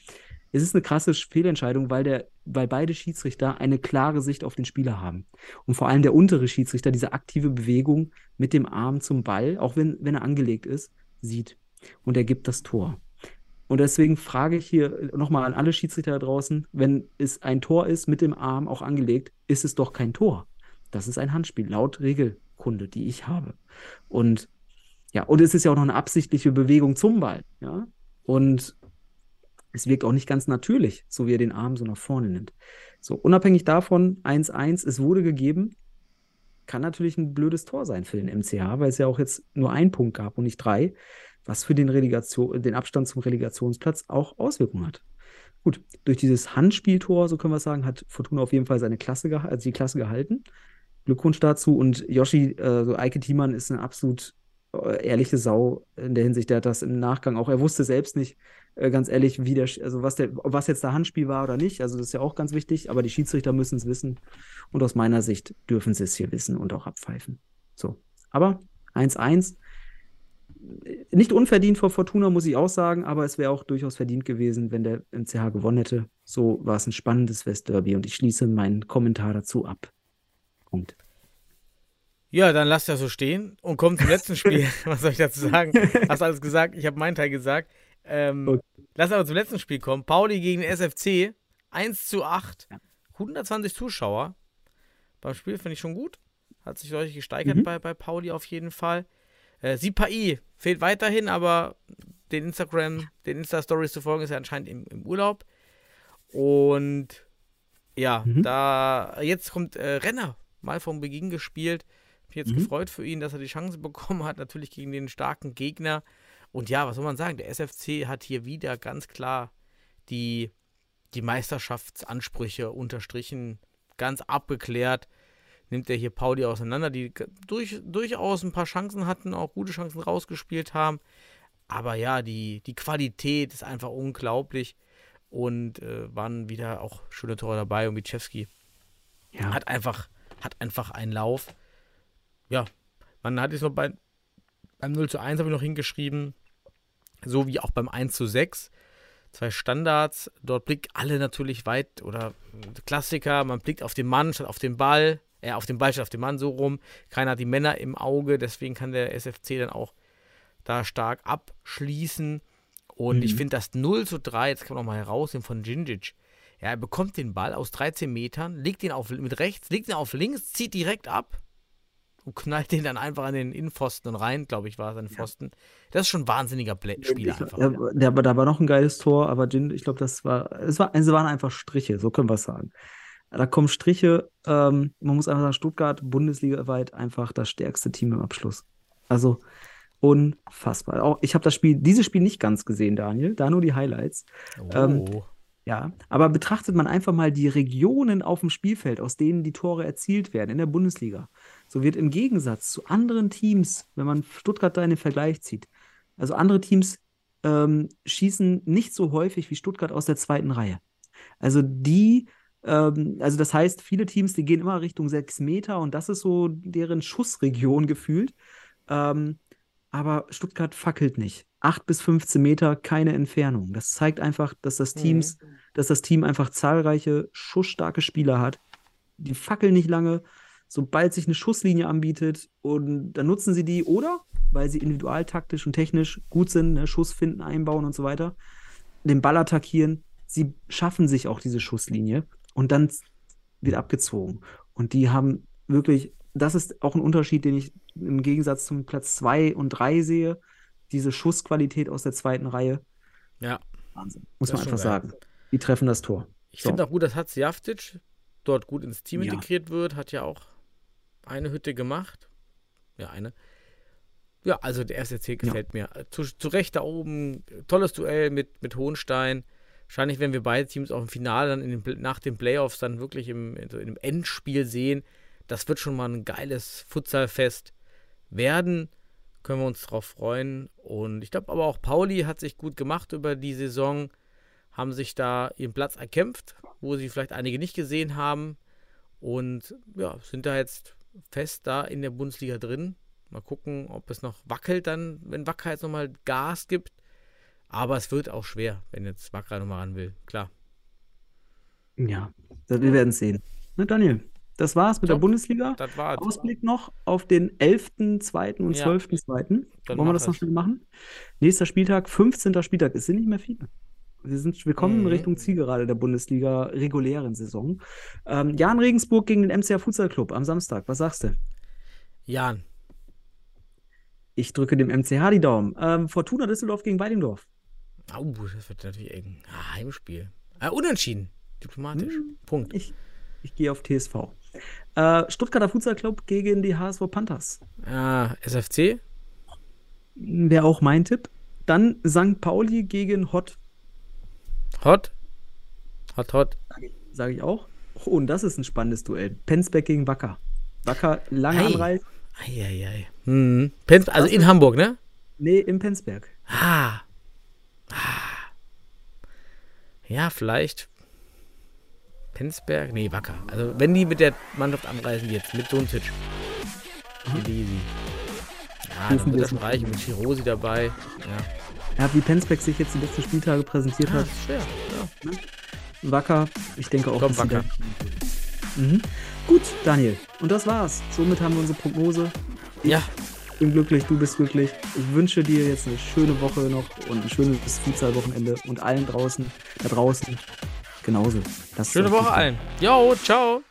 es ist eine krasse Fehlentscheidung, weil, der, weil beide Schiedsrichter eine klare Sicht auf den Spieler haben. Und vor allem der untere Schiedsrichter diese aktive Bewegung mit dem Arm zum Ball, auch wenn, wenn er angelegt ist, sieht. Und er gibt das Tor. Und deswegen frage ich hier nochmal an alle Schiedsrichter da draußen, wenn es ein Tor ist mit dem Arm auch angelegt, ist es doch kein Tor. Das ist ein Handspiel, laut Regelkunde, die ich habe. Und ja, und es ist ja auch noch eine absichtliche Bewegung zum Ball, ja. Und es wirkt auch nicht ganz natürlich, so wie er den Arm so nach vorne nimmt. So, unabhängig davon, 1-1, es wurde gegeben, kann natürlich ein blödes Tor sein für den MCH, weil es ja auch jetzt nur einen Punkt gab und nicht drei, was für den, Relegation, den Abstand zum Relegationsplatz auch Auswirkungen hat. Gut, durch dieses Handspieltor, so können wir sagen, hat Fortuna auf jeden Fall seine Klasse, also die Klasse gehalten. Glückwunsch dazu. Und Yoshi, äh, so Eike Thiemann ist eine absolut äh, ehrliche Sau in der Hinsicht, der hat das im Nachgang auch, er wusste selbst nicht, äh, ganz ehrlich, wie der, also was der, was jetzt der Handspiel war oder nicht, also das ist ja auch ganz wichtig, aber die Schiedsrichter müssen es wissen und aus meiner Sicht dürfen sie es hier wissen und auch abpfeifen. So, aber 1-1, nicht unverdient vor Fortuna, muss ich auch sagen, aber es wäre auch durchaus verdient gewesen, wenn der MCH gewonnen hätte. So war es ein spannendes Westderby und ich schließe meinen Kommentar dazu ab. Punkt. Ja, dann lass das so stehen und komm zum letzten Spiel. (laughs) Was soll ich dazu sagen? Hast alles gesagt, ich habe meinen Teil gesagt. Ähm, okay. Lass aber zum letzten Spiel kommen. Pauli gegen den SFC. 1 zu 8. 120 Zuschauer. Beim Spiel finde ich schon gut. Hat sich deutlich gesteigert mhm. bei, bei Pauli auf jeden Fall. Äh, Sipai fehlt weiterhin, aber den Instagram, den Insta-Stories zu folgen, ist er anscheinend im, im Urlaub. Und ja, mhm. da jetzt kommt äh, Renner mal vom Beginn gespielt. Mich jetzt mhm. gefreut für ihn, dass er die Chance bekommen hat, natürlich gegen den starken Gegner. Und ja, was soll man sagen? Der SFC hat hier wieder ganz klar die, die Meisterschaftsansprüche unterstrichen, ganz abgeklärt. Nimmt er hier Pauli auseinander, die durch, durchaus ein paar Chancen hatten, auch gute Chancen rausgespielt haben. Aber ja, die, die Qualität ist einfach unglaublich. Und äh, waren wieder auch schöne Tore dabei. Und Wiczewski ja. hat, einfach, hat einfach einen Lauf. Ja, man hat es noch bei, beim 0 zu 1 habe ich noch hingeschrieben, so wie auch beim 1 zu 6. Zwei Standards, dort blickt alle natürlich weit oder Klassiker, man blickt auf den Mann statt auf den Ball, äh, auf den Ball statt auf den Mann so rum. Keiner hat die Männer im Auge, deswegen kann der SFC dann auch da stark abschließen. Und mhm. ich finde das 0 zu 3, jetzt kann man noch mal herausnehmen von Gingic. Ja, er bekommt den Ball aus 13 Metern, legt ihn auf, mit rechts, legt ihn auf links, zieht direkt ab und knallt den dann einfach an den Innenpfosten rein, glaube ich, war es ein Pfosten. Das ist schon ein wahnsinniger Play Spieler ich, einfach. Ja, der, da war noch ein geiles Tor, aber Jin, ich glaube, das war, es war, es waren einfach Striche, so können wir es sagen. Da kommen Striche, ähm, man muss einfach sagen, Stuttgart bundesligaweit einfach das stärkste Team im Abschluss. Also unfassbar. Auch, ich habe das Spiel, dieses Spiel nicht ganz gesehen, Daniel, da nur die Highlights. Oh. Ähm, ja, aber betrachtet man einfach mal die Regionen auf dem Spielfeld, aus denen die Tore erzielt werden in der Bundesliga, so wird im Gegensatz zu anderen Teams, wenn man Stuttgart da in den Vergleich zieht, also andere Teams ähm, schießen nicht so häufig wie Stuttgart aus der zweiten Reihe. Also die, ähm, also das heißt, viele Teams, die gehen immer Richtung sechs Meter und das ist so deren Schussregion (laughs) gefühlt. Ähm, aber Stuttgart fackelt nicht. 8 bis 15 Meter, keine Entfernung. Das zeigt einfach, dass das, Teams, mhm. dass das Team einfach zahlreiche schussstarke Spieler hat, die fackeln nicht lange. Sobald sich eine Schusslinie anbietet und dann nutzen sie die oder weil sie individualtaktisch und technisch gut sind, ne, Schuss finden, einbauen und so weiter, den Ball attackieren. Sie schaffen sich auch diese Schusslinie und dann wird abgezogen. Und die haben wirklich, das ist auch ein Unterschied, den ich im Gegensatz zum Platz 2 und 3 sehe. Diese Schussqualität aus der zweiten Reihe. Ja. Wahnsinn. Muss Das man einfach sagen. Die treffen das Tor. Ich So. finde auch gut, dass Hatziavtic dort gut ins Team Ja. integriert wird. Hat ja auch eine Hütte gemacht. Ja, eine. Ja, also der SRC gefällt mir. Zu, zu Recht da oben. Tolles Duell mit, mit Hohenstein. Wahrscheinlich werden wir beide Teams auch im Finale dann in den, nach den Playoffs dann wirklich im, in so in einem Endspiel sehen. Das wird schon mal ein geiles Futsalfest werden. Können wir uns drauf freuen. Und ich glaube aber auch Pauli hat sich gut gemacht über die Saison haben sich da ihren Platz erkämpft, wo sie vielleicht einige nicht gesehen haben. Und ja, sind da jetzt fest da in der Bundesliga drin. Mal gucken, ob es noch wackelt dann, wenn Wacker jetzt nochmal Gas gibt. Aber es wird auch schwer, wenn jetzt Wacker nochmal ran will. Klar. Ja, wir werden es sehen. Na, Daniel, das war's mit der Top. Bundesliga. Das war's. Ausblick noch auf den 11.2. und Ja. 12.2. Dann Wollen wir das noch es. schnell machen? Nächster Spieltag, 15. Spieltag. Es sind nicht mehr viele. Wir, sind, wir kommen Mhm. Richtung Zielgerade der Bundesliga regulären Saison. Ähm, Jan Regensburg gegen den MCR Futsal Club am Samstag. Was sagst du? Jan. Ich drücke dem MCH die Daumen. Ähm, Fortuna Düsseldorf gegen Weidingdorf. Au, das wird natürlich eng. Ah, Heimspiel. Ah, unentschieden. Diplomatisch. Punkt. Ich, ich gehe auf TSV. Äh, Stuttgarter Futsal Club gegen die HSV Panthers. Ah, SFC. Wäre auch mein Tipp. Dann St. Pauli gegen Hott, Hot. Hot, hot. sage ich auch. Oh, und das ist ein spannendes Duell. Penzberg gegen Wacker. Wacker lange Ei. Anreise. Eieiei. Hm. Pens also in Hamburg, ne? Nee, im Penzberg. Ah. ah. Ja, vielleicht. Penzberg? Nee, Wacker. Also, wenn die mit der Mannschaft anreisen jetzt, mit Dunzic. Easy. Ja, dann wird wir das schon reichen. Mit Chirosi dabei. Ja, Ja, wie Penzberg sich jetzt die letzten Spieltage präsentiert ah, hat. schwer. Ja. Wacker, ich denke auch. Komm, Wacker. Mhm. Gut, Daniel. Und das war's. Somit haben wir unsere Prognose. Ich ja, bin glücklich, du bist glücklich. Ich wünsche dir jetzt eine schöne Woche noch und ein schönes Futsal-Wochenende und allen draußen, da draußen genauso. Das schöne Woche allen. Jo, ciao.